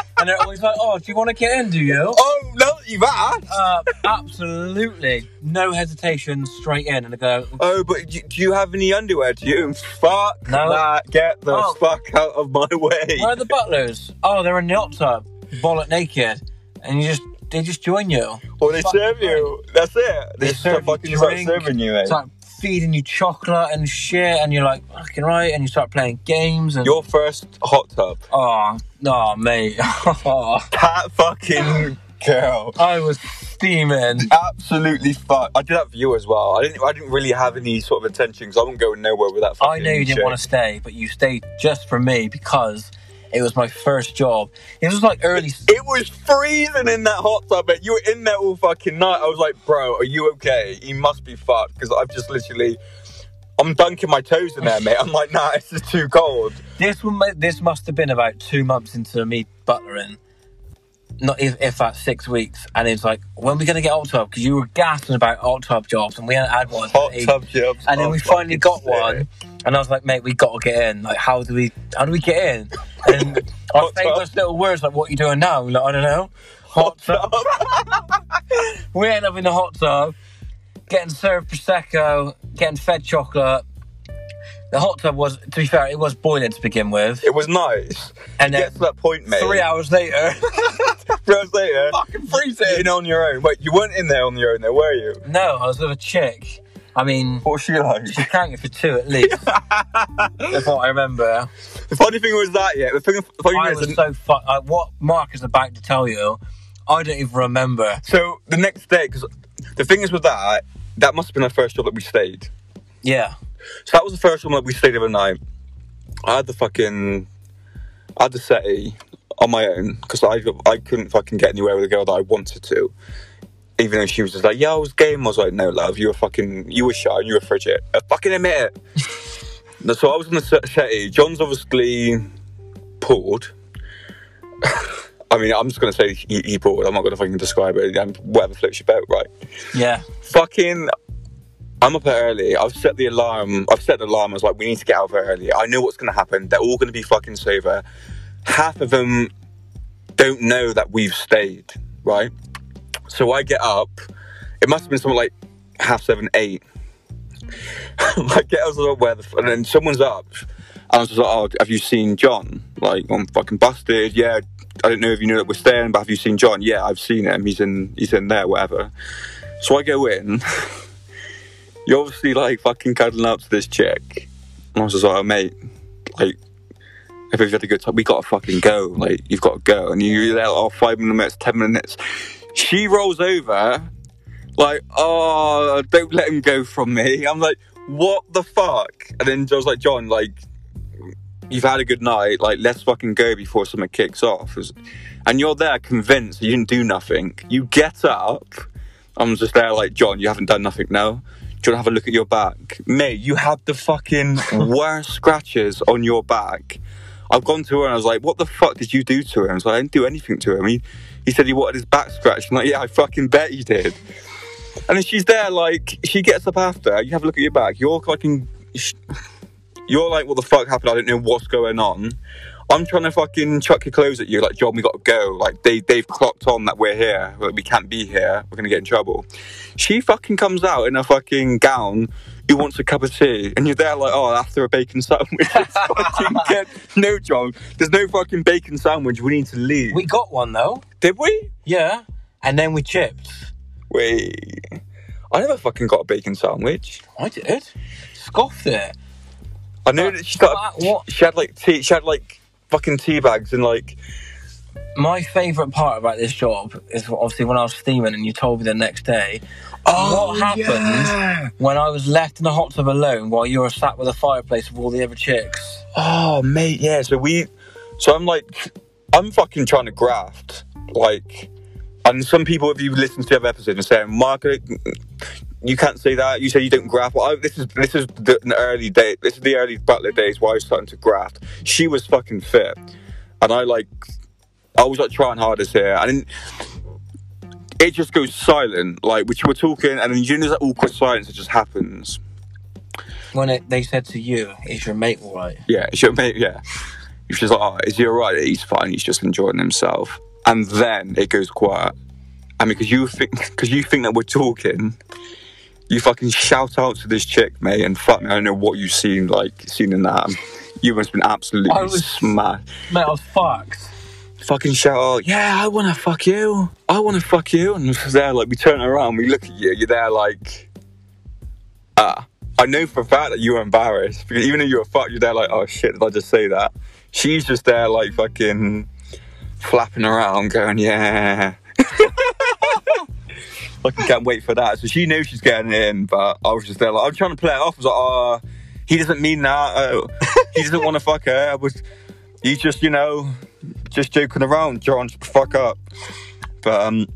and they're always like, "Oh, do you want to get in? Do you?" oh, that you've asked. Uh, absolutely, no hesitation, straight in, and they go, Oh, but do you have any underwear? Do you? Fuck No. that. Get the Oh. fuck out of my way. "Where are the butlers?" Oh, they're in the hot tub, bollock naked, and you just they just join you. Or they Fuck serve you. That's it. They, They serve you fucking start serving you, mate. Eh? It's like feeding you chocolate and shit, and you're like, "Fucking right," and you start playing games and Your first hot tub. oh no, mate, That fucking girl. I was steaming. Absolutely fuck. I did that for you as well. I didn't. I didn't really have any sort of intention because I wasn't going nowhere with that. Fucking I know you didn't shit. want to stay, but you stayed just for me because it was my first job. It was like early. It was freezing in that hot tub, mate. You were in there all fucking night. I was like, bro, are you okay? You must be fucked because I've just literally. I'm dunking my toes in there, mate. I'm like, nah, this is too cold. This one, this must have been about two months into me butlering. Not if, if that's six weeks, and it's like, when are we gonna get hot tub? Because you were gasping about hot tub jobs, and we hadn't had one. Hot tub jobs. and then we finally got sick. one, and I was like, mate, we got to get in. Like, how do we, how do we get in? And our Hot tub. famous little words like, what are you doing now? Like, I don't know. Hot tub. we end up in the hot tub, getting served prosecco, getting fed chocolate. The hot tub was, to be fair, it was boiling to begin with, It was nice. and Get then to that point, mate. three hours later, Three hours later, fucking freezing. in on your own. Wait, you weren't in there on your own, though, were you? No, I was with a chick. I mean, What was she like? she counted for two at least. That's what I remember. The funny thing was that, yeah. The thing, the funny I was so fu- like, what Mark is about to tell you, I don't even remember. so the next day, because the thing is with that, that must have been the first job that we stayed. Yeah, So that was the first one that we stayed overnight. I had the fucking, I had the settee on my own because I I couldn't fucking get anywhere with a girl that I wanted to. Even though she was just like, yeah, I was game. I was like, no, love, you were fucking, you were shy, you were frigid. I fucking admit it. so I was on the se- settee. Jon's obviously pulled. I mean, I'm just gonna say he, he pulled. I'm not gonna fucking describe it. Whatever floats your boat, right? yeah. fucking I'm up early. I've set the alarm. I've set the alarm. I was like, we need to get out of here early. I know what's going to happen. They're all going to be fucking sober. Half of them don't know that we've stayed, right? So I get up. It must have been something like half seven, eight. I get up, like, where the f-? and then someone's up. And I was just like, oh, have you seen Jon? Like, I'm fucking busted. Yeah, I don't know if you knew that we're staying, but have you seen Jon? Yeah, I've seen him. He's in. He's in there. Whatever. So I go in. You're obviously like fucking cuddling up to this chick. And I was just like, oh, mate, like, if we've had a good time, we gotta fucking go. Like, you've got to go. And you're there, oh, five minutes, ten minutes. She rolls over, like, oh, don't let him go from me. I'm like, what the fuck? And then Joe's like, Jon, like, you've had a good night. Like, let's fucking go before something kicks off. And you're there convinced you didn't do nothing. You get up. I'm just there like, Jon, you haven't done nothing now. Do you want to have a look at your back? Mate, you had the fucking worst scratches on your back. I've gone to her and I was like, what the fuck did you do to him? I was like, I didn't do anything to him. He, he said he wanted his back scratched. I'm like, yeah, I fucking bet he did. And then she's there, like, she gets up after, you have a look at your back. You're fucking, you're like, what the fuck happened? I don't know what's going on. I'm trying to fucking chuck your clothes at you, like, Jon, we got to go. Like, they, they've clocked on that we're here, like, we can't be here, we're to get in trouble. She fucking comes out in a fucking gown, who wants a cup of tea? And you're there like, oh, after a bacon sandwich. Fucking good. No, Jon, there's no fucking bacon sandwich. We need to leave. We got one though. Did we? Yeah. And then we chipped. Wait. I never fucking got a bacon sandwich. I did. Scoffed it. I know that she got. what- what- She had like tea. She had like fucking tea bags and like. My favourite part about this job is obviously when I was steaming and you told me the next day. Oh, what happened yeah. when I was left in the hot tub alone while you were sat with a fireplace with all the other chicks? Oh mate, yeah. So we, so I'm like, I'm fucking trying to graft, like, and some people, if you listen to the other episodes, are saying, Mark, you can't say that. You say you don't graft. Well, I, this is this is the, early day. This is the early Butler days where I was starting to graft. She was fucking fit, and I like, I was like trying hardest here, and. Then, it just goes silent, like which we're talking, and then you know that awkward silence that just happens. When it, they said to you, "Is your mate all right?" Yeah, she'll make, yeah. She's like, oh, is he alright? He's fine. He's just enjoying himself. And then it goes quiet. And because you think, because you think that we're talking, you fucking shout out to this chick, mate, and fuck me, I don't know what you've seen, like, seen in that. You must have been absolutely I was- smashed. Mate, I was fucked. Fucking shout out, yeah, I wanna fuck you. I wanna fuck you. And there, like, we turn around, we look at you, you're there, like, ah. I know for a fact that you were embarrassed because even though you were fucked, you're there like, oh shit, did I just say that? She's just there like fucking flapping around, going, yeah. I can't wait for that. So she knew she's getting in, but I was just there like, I'm trying to play it off. I was like, oh, he doesn't mean that. Oh, he doesn't want to fuck her. I was, he's just, you know, just joking around, Jon, fuck up. But um,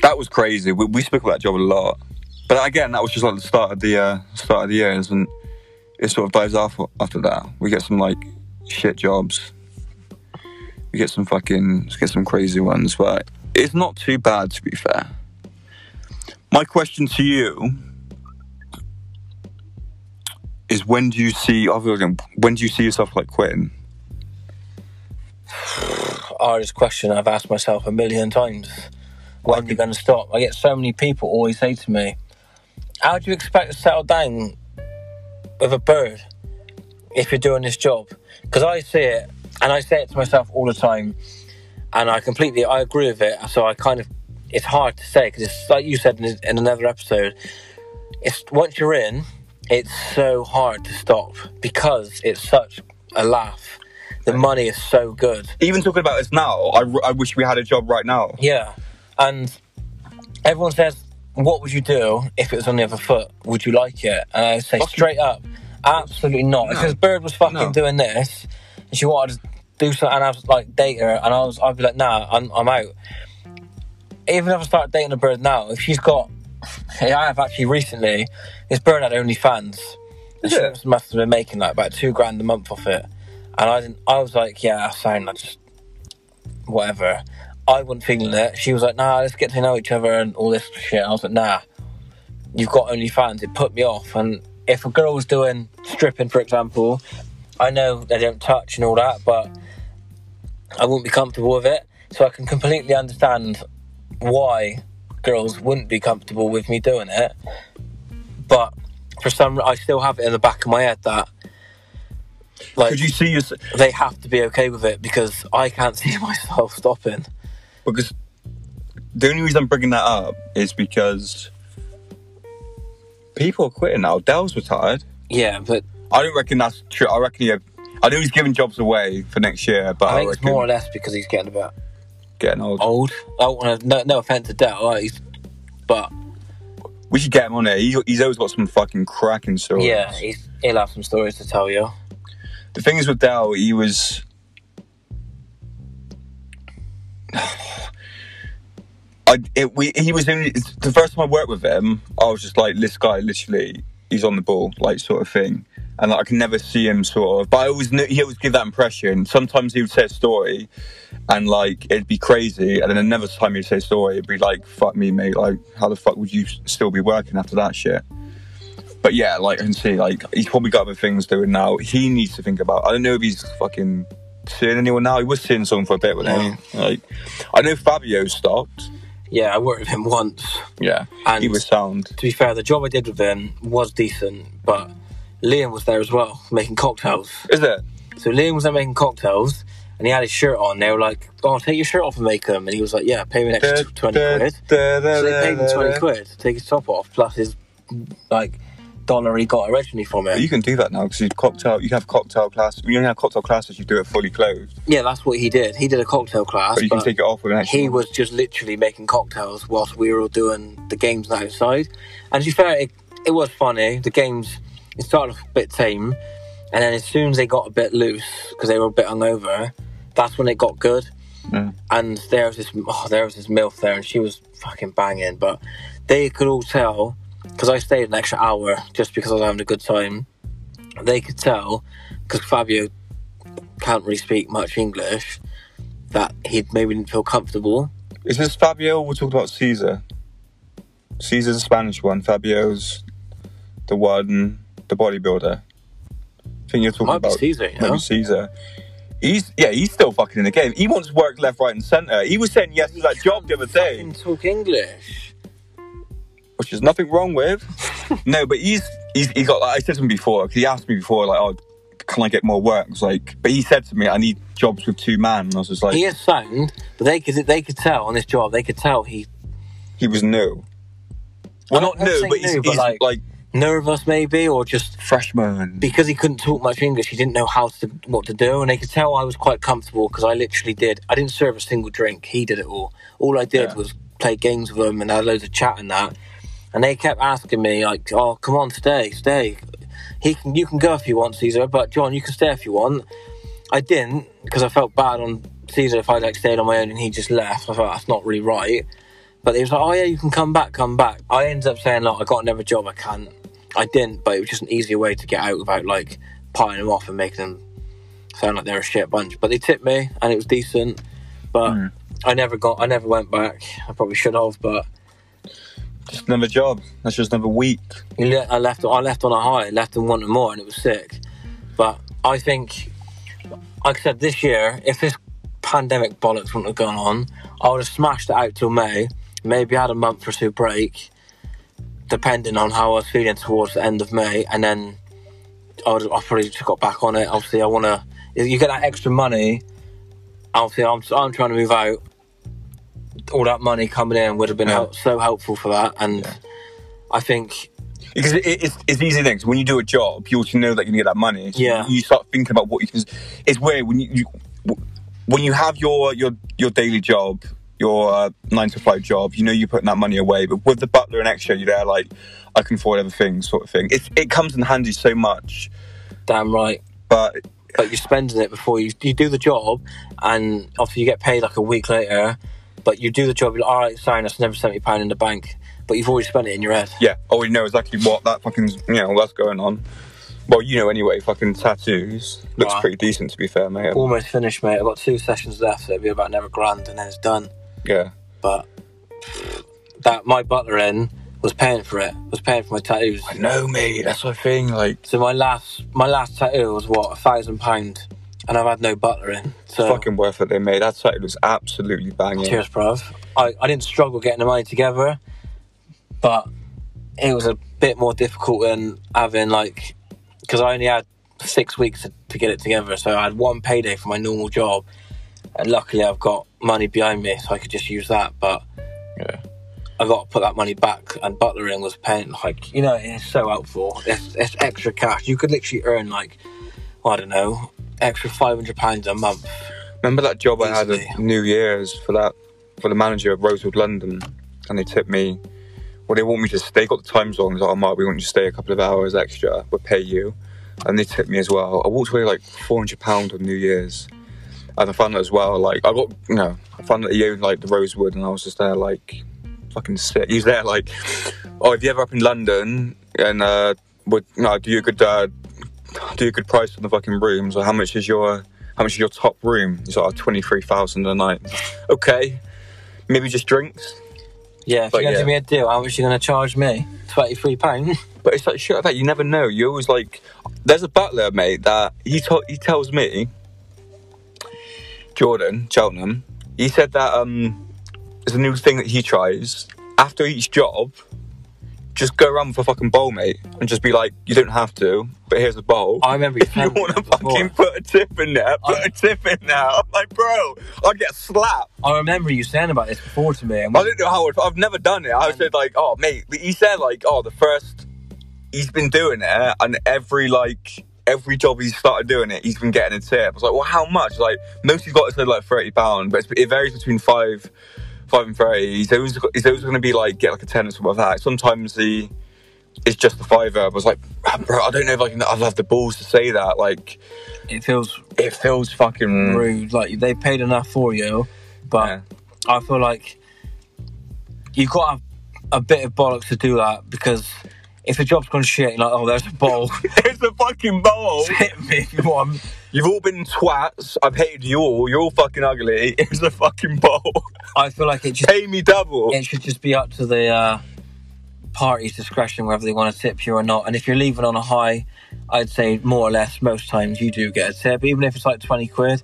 that was crazy. We, we spoke about that job a lot. But again, that was just like the start of the uh, start of the year, and it sort of dies off after that. We get some like shit jobs. We get some fucking get some crazy ones, but it's not too bad to be fair. My question to you is: When do you see? When do you see yourself like quitting? Hardest question I've asked myself a million times. When are you going to stop? I get so many people always say to me, "How do you expect to settle down with a bird if you're doing this job?" Because I see it, and I say it to myself all the time, and I completely I agree with it. So I kind of it's hard to say because it's like you said in, in another episode. It's once you're in, it's so hard to stop because it's such a laugh. The money is so good. Even talking about this now, I, I wish we had a job right now. Yeah, and everyone says, "What would you do if it was on the other foot? Would you like it?" And I say Fucking- straight up, absolutely not. No. Because Bird was fucking No. doing this, and she wanted to do something, and I was like date her, and I was, I'd be like, "Nah, I'm, I'm out." Even if I start dating a bird now, if she's got, hey, I have actually recently, this bird had OnlyFans. Yeah. she must have been making like about two grand a month off it, and I didn't. I was like, "Yeah, fine. I just whatever." I wasn't feeling it. She was like, nah, let's get to know each other and all this shit. I was like, nah, you've got OnlyFans. It put me off. And if a girl was doing stripping, for example, I know they don't touch and all that, but I wouldn't be comfortable with it. So I can completely understand why girls wouldn't be comfortable with me doing it. But for some, I still have it in the back of my head that like Could you see yourself? they have to be okay with it because I can't see myself stopping. Because the only reason I'm bringing that up is because people are quitting now. Dell's retired. Yeah, but I don't reckon that's true. I reckon he, I know he's giving jobs away for next year, but I I, think it's more or less because he's getting a bit getting old. old. I don't wanna, no, no offense to Dell, right, he's, but We should get him on there. He, he's always got some fucking cracking stories. yeah, he's, he'll have some stories to tell you. The thing is with Dell, he was. I, it, we, he was only the first time I worked with him. I was just like, this guy, literally, he's on the ball, like sort of thing. And like, I can never see him sort of, but I always knew he always give that impression. Sometimes he would say a story, and like it'd be crazy, and then another time he'd say a story, it'd be like, "Fuck me, mate! Like, how the fuck would you still be working after that shit?" But yeah, like I can see, like he's probably got other things doing now. He needs to think about. I don't know if he's fucking seeing anyone now. He was seeing someone for a bit, wasn't he? Like, I know Fabio stopped. Yeah, I worked with him once. Yeah, And he was sound. to be fair, the job I did with him was decent, but Liam was there as well, making cocktails. Is it? So Liam was there making cocktails, and he had his shirt on. They were like, "Oh, take your shirt off and make them," and he was like, "Yeah, pay me an extra twenty quid." So they paid him twenty quid to take his top off, plus his like dollar he got originally from But it. you can do that now because you cocktail. You have cocktail class. You only have cocktail classes, you do it fully clothed. Yeah, that's what he did. He did a cocktail class, But you can take it off with an he was just literally making cocktails whilst we were all doing the games outside. And to be fair, it, it was funny. The games it started off a bit tame, and then as soon as they got a bit loose because they were a bit hungover, that's when it got good. Mm. And there was this oh, there was this milf there, and she was fucking banging. But they could all tell because I stayed an extra hour just because I was having a good time. They could tell because Fabio can't really speak much English that he maybe didn't feel comfortable. Is this Fabio? We're talking about Caesar. Caesar's the Spanish one. Fabio's the one, the bodybuilder. I think you're talking Might be about Caesar, you know? Caesar. He's yeah, he's still fucking in the game. He wants work left, right, and centre. He was saying yes to that job the other day, talk English. Which is nothing wrong with. no, but he's he's he got. Like, I said to him before because he asked me before, like, oh, can I get more work? I was like, but he said to me, I need jobs with two man. And I was just like, He is sound, but they could they could tell on this job. They could tell he he was new. Well, not new, saying but he's, new, but he's like- like nervous maybe, or just freshman. because he couldn't talk much English, he didn't know how to what to do, and they could tell I was quite comfortable because I literally did. I didn't serve a single drink. He did it all. All I did Yeah. was play games with him, and had loads of chat and that. And they kept asking me like, "Oh, come on, stay, stay. He can, you can go if you want, Caesar, but Jon, you can stay if you want." I didn't because I felt bad on Caesar if I like stayed on my own and he just left. I thought that's not really right. But he was like, "Oh yeah, you can come back, come back." I ended up saying, like, I got another job. I can't." I didn't, but it was just an easier way to get out without like piling them off and making them sound like they're a shit bunch. But they tipped me, and it was decent. But Mm. I never got, I never went back. I probably should have, but Just another job. That's just another week. le- I left, I left on a high, left them wanting more, and it was sick. But I think, like I said, this year, if this pandemic bollocks wouldn't have gone on, I would have smashed it out till May. Maybe had a month or two break, depending on how I was feeling towards the end of May, and then I would I probably just got back on it. Obviously, I want to. You get that extra money. Obviously, I'm I'm trying to move out. All that money coming in would have been Yeah. help, so helpful for that, and I think Because it, it's, it's easy things. When you do a job, you also know that you can get that money. So Yeah. You start thinking about what you can. It's weird when you, you when you have your your your daily job, your uh, nine to five job. You know you're putting that money away. But with the butler and extra, you're there like I can afford everything, sort of thing. It's, it comes in handy so much. damn right. But but you're spending it before you you do the job, and obviously you get paid like a week later. But you do the job, you're like, all right, sorry, that's never seventy pound in the bank, but you've already spent it in your head. yeah, oh, I already know exactly what that fucking you know what's going on. Well, you know anyway. Fucking tattoos looks Wow. pretty decent to be fair, mate. Almost finished, mate. I've got two sessions left, so it'll be about another grand, and then it's done. Yeah. But that my butler in was paying for it, was paying for my tattoos. I know, mate. That's the thing. Like. So my last my last tattoo was what a thousand pound, and I've had no butler in. So fucking worth it, they made. That site was absolutely banging. Cheers, bruv. I, I didn't struggle getting the money together, but it was a bit more difficult than having like because I only had six weeks to, to get it together. So I had one payday for my normal job, and luckily I've got money behind me, so I could just use that. But Yeah. I got to put that money back, and butlering was paying like you know it's so helpful. It's, it's extra cash. You could literally earn like I don't know extra five hundred pounds a month. Remember that job I had at New Year's for that for the manager of Rosewood London, and they tipped me. Well, they want me to stay. Got the time zone. Like, oh, Mark, we want you to stay a couple of hours extra. We'll pay you, and they tipped me as well. I walked away like four hundred pound on New Year's, and I found that as well. Like I got, you know, I found that he owned like the Rosewood, and I was just there like fucking sick. He was there like, oh, if you ever up in London and uh, would you know, do you a good uh, do a good price on the fucking rooms, or how much is your how much is your top room? He's like, oh, twenty three thousand a night. Okay, maybe just drinks. Yeah, if But you're gonna yeah. give me a deal, how much are you gonna charge me? Twenty three pound. But it's like shit like that. You never know. You always like. There's a butler, mate, that he to- he tells me. Jordan Cheltenham. He said that um, there's a new thing that he tries, after each job, just go around with a fucking bowl, mate, and just be like, you don't have to, but here's a bowl. I remember you if you want to fucking put a tip in there, put I- a tip in there. I'm like, bro, I'd get slapped. I remember you saying about this before to me. And I don't know how. I've never done it. I um, said like, oh mate, he said like, oh the first, he's been doing it, and every like every job he's started doing it, he's been getting a tip. I was like, well, how much? Like most he's got is like thirty pound, but it's, it varies between five, five and thirty. He's always he's always going to be like get like a ten or something like that. Sometimes he. It's just a fiver. I was like, "Ah, bro, I don't know if I can. I'd have the balls to say that. Like, it feels it feels fucking rude. Like they paid enough for you, but Yeah. I feel like you've got to a bit of bollocks to do that because if the job's gone shit, you're like, oh, there's a bowl. it's a fucking bowl. Hit me if you want. You've all been twats. I've hated you all. You're all fucking ugly. It's a fucking bowl. I feel like it just Pay me double. it should just be up to the uh, party's discretion whether they want to tip you or not. And if you're leaving on a high, I'd say more or less most times you do get a tip, even if it's like twenty quid.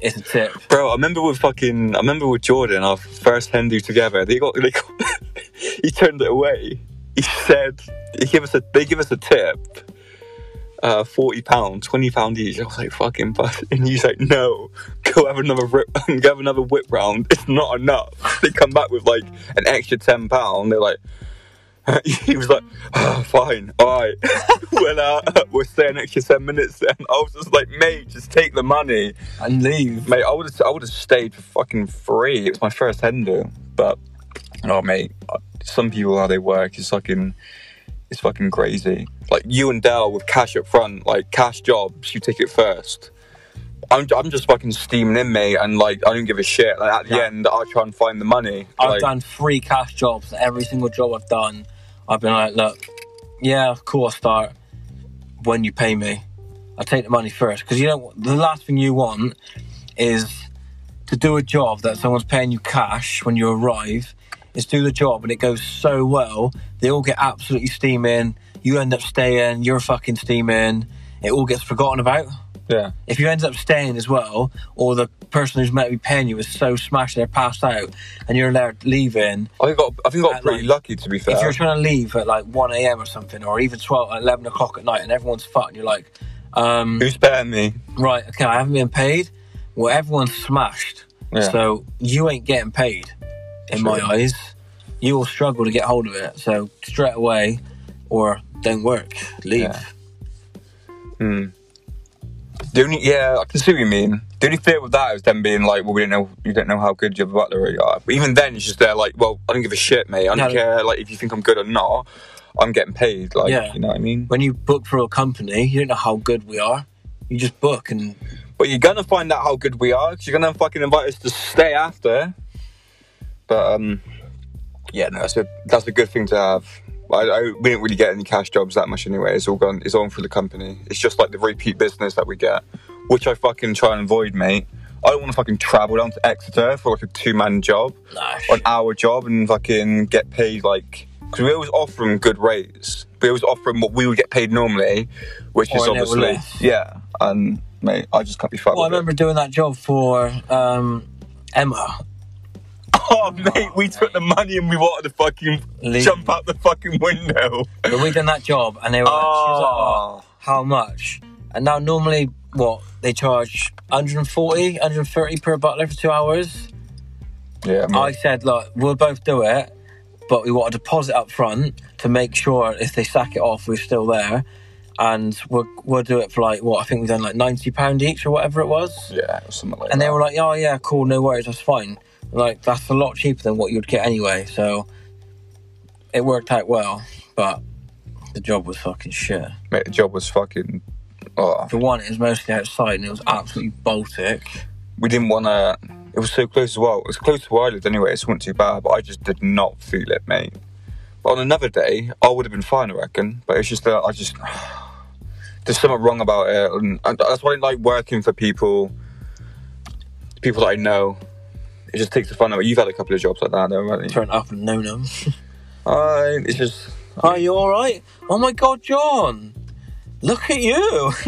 It's a tip. Bro, I remember with fucking, I remember with Jordan, our first hen do together. They got, they got, he turned it away. He said, he give us a, they give us a tip, uh, forty pound, twenty pound each. I was like, fucking, but, and he's like, no, go have another rip, go have another whip round. It's not enough. They come back with like an extra ten pound. They're like. he was like, oh, fine, all right. well, uh, we'll stay an extra 10 minutes then. I was just like, mate, just take the money. And leave. Mate, I would have, I would have stayed for fucking free. It was my first hen do, but oh, mate, some people how they work is fucking, it's fucking crazy. Like you and Dell with cash up front, like cash jobs, you take it first. I'm, I'm just fucking steaming in, mate, and like I don't give a shit. Like at the Yeah. end, I'll try and find the money. I've Like, done three cash jobs. Every single job I've done, I've been like, look, yeah, cool, I'll start when you pay me. I take the money first because you know the last thing you want is to do a job that someone's paying you cash when you arrive. Is do the job and it goes so well, they all get absolutely steaming. You end up staying, you're fucking steaming. It all gets forgotten about yeah, if you end up staying as well, or the person who's meant to be paying you is so smashed they're passed out, and you're there leaving, I think I got, I think I got pretty like, lucky to be fair. if you're trying to leave at like 1 a.m. or something, or even 12, 11 o'clock at night, and everyone's fucked, you're like, um, Who's paying me? right, okay, I haven't been paid. Well, everyone's smashed, Yeah. so you ain't getting paid, in my eyes. You will struggle to get hold of it, so straight away, or don't work, leave. Yeah. Hmm. The only, yeah, I can see what you mean. The only fear with that is them being like, well, we don't know, you don't know how good your butler really are. But even then, it's just they're like, well, I don't give a shit, mate. I don't No. care, like, if you think I'm good or not. I'm getting paid, like, Yeah. you know what I mean? When you book for a company, you don't know how good we are. You just book and But you're gonna find out how good we are, because you're gonna fucking invite us to stay after. But um, yeah, no, that's a that's a good thing to have. I, I we didn't really get any cash jobs that much anyway. It's all gone. It's all for the company. It's just like the repeat business that we get, which I fucking try and avoid, mate. I don't want to fucking travel down to Exeter for like a two man job, Nah, an hour job, and fucking get paid like because we always offer them good rates. We always offer them what we would get paid normally, which is Or a little obviously yeah. And mate, I just can't be fucked Well, I with it. remember doing that job for um, Emma. Oh, mate, we took the money and we wanted to fucking Leave. jump out the fucking window. But we done that job, and they were like, was like, oh, Oh, how much? And now normally, what they charge 140, 130 per butler for two hours. yeah, I said, look, we'll both do it, but we want a deposit up front to make sure if they sack it off, we're still there. And we'll, we'll do it for like, what, I think we've done like £90 each or whatever it was. yeah, something like And that. they were like, oh, yeah, cool, no worries, that's fine. Like, that's a lot cheaper than what you'd get anyway. So it worked out well, but the job was fucking shit. mate, the job was fucking. Oh, For one, it was mostly outside and it was absolutely Baltic. we didn't want to. It was so close as well. It was close to where I lived anyway, it wasn't too bad. But I just did not feel it, mate. But on another day, I would have been fine, I reckon. But it's just that I just there's something wrong about it, and, that's why I like working for people, people that I know. It just takes the fun out. You've had a couple of jobs like that, though, haven't you? Turn up and know them. Uh, it's just Are you alright? Oh my god, Jon! Look at you!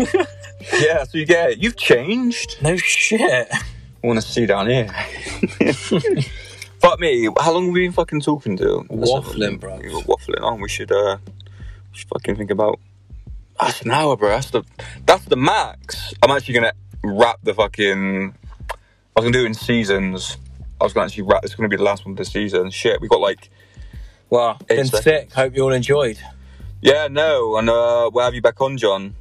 yeah. So you get it. You've changed. no shit. I want to see down here. Fuck me. How long have we been fucking talking to? Let's have a- Waffling, bro. we were waffling on. We should uh, we should fucking think about. That's an hour, bro. That's the that's the max. I'm actually gonna wrap the fucking. I was gonna do it in seasons. I was gonna actually wrap. It's gonna be the last one of the season. Shit, we got like Well, Eight been seconds. sick. Hope you all enjoyed. yeah, no, and uh, we'll have you back on, Jon.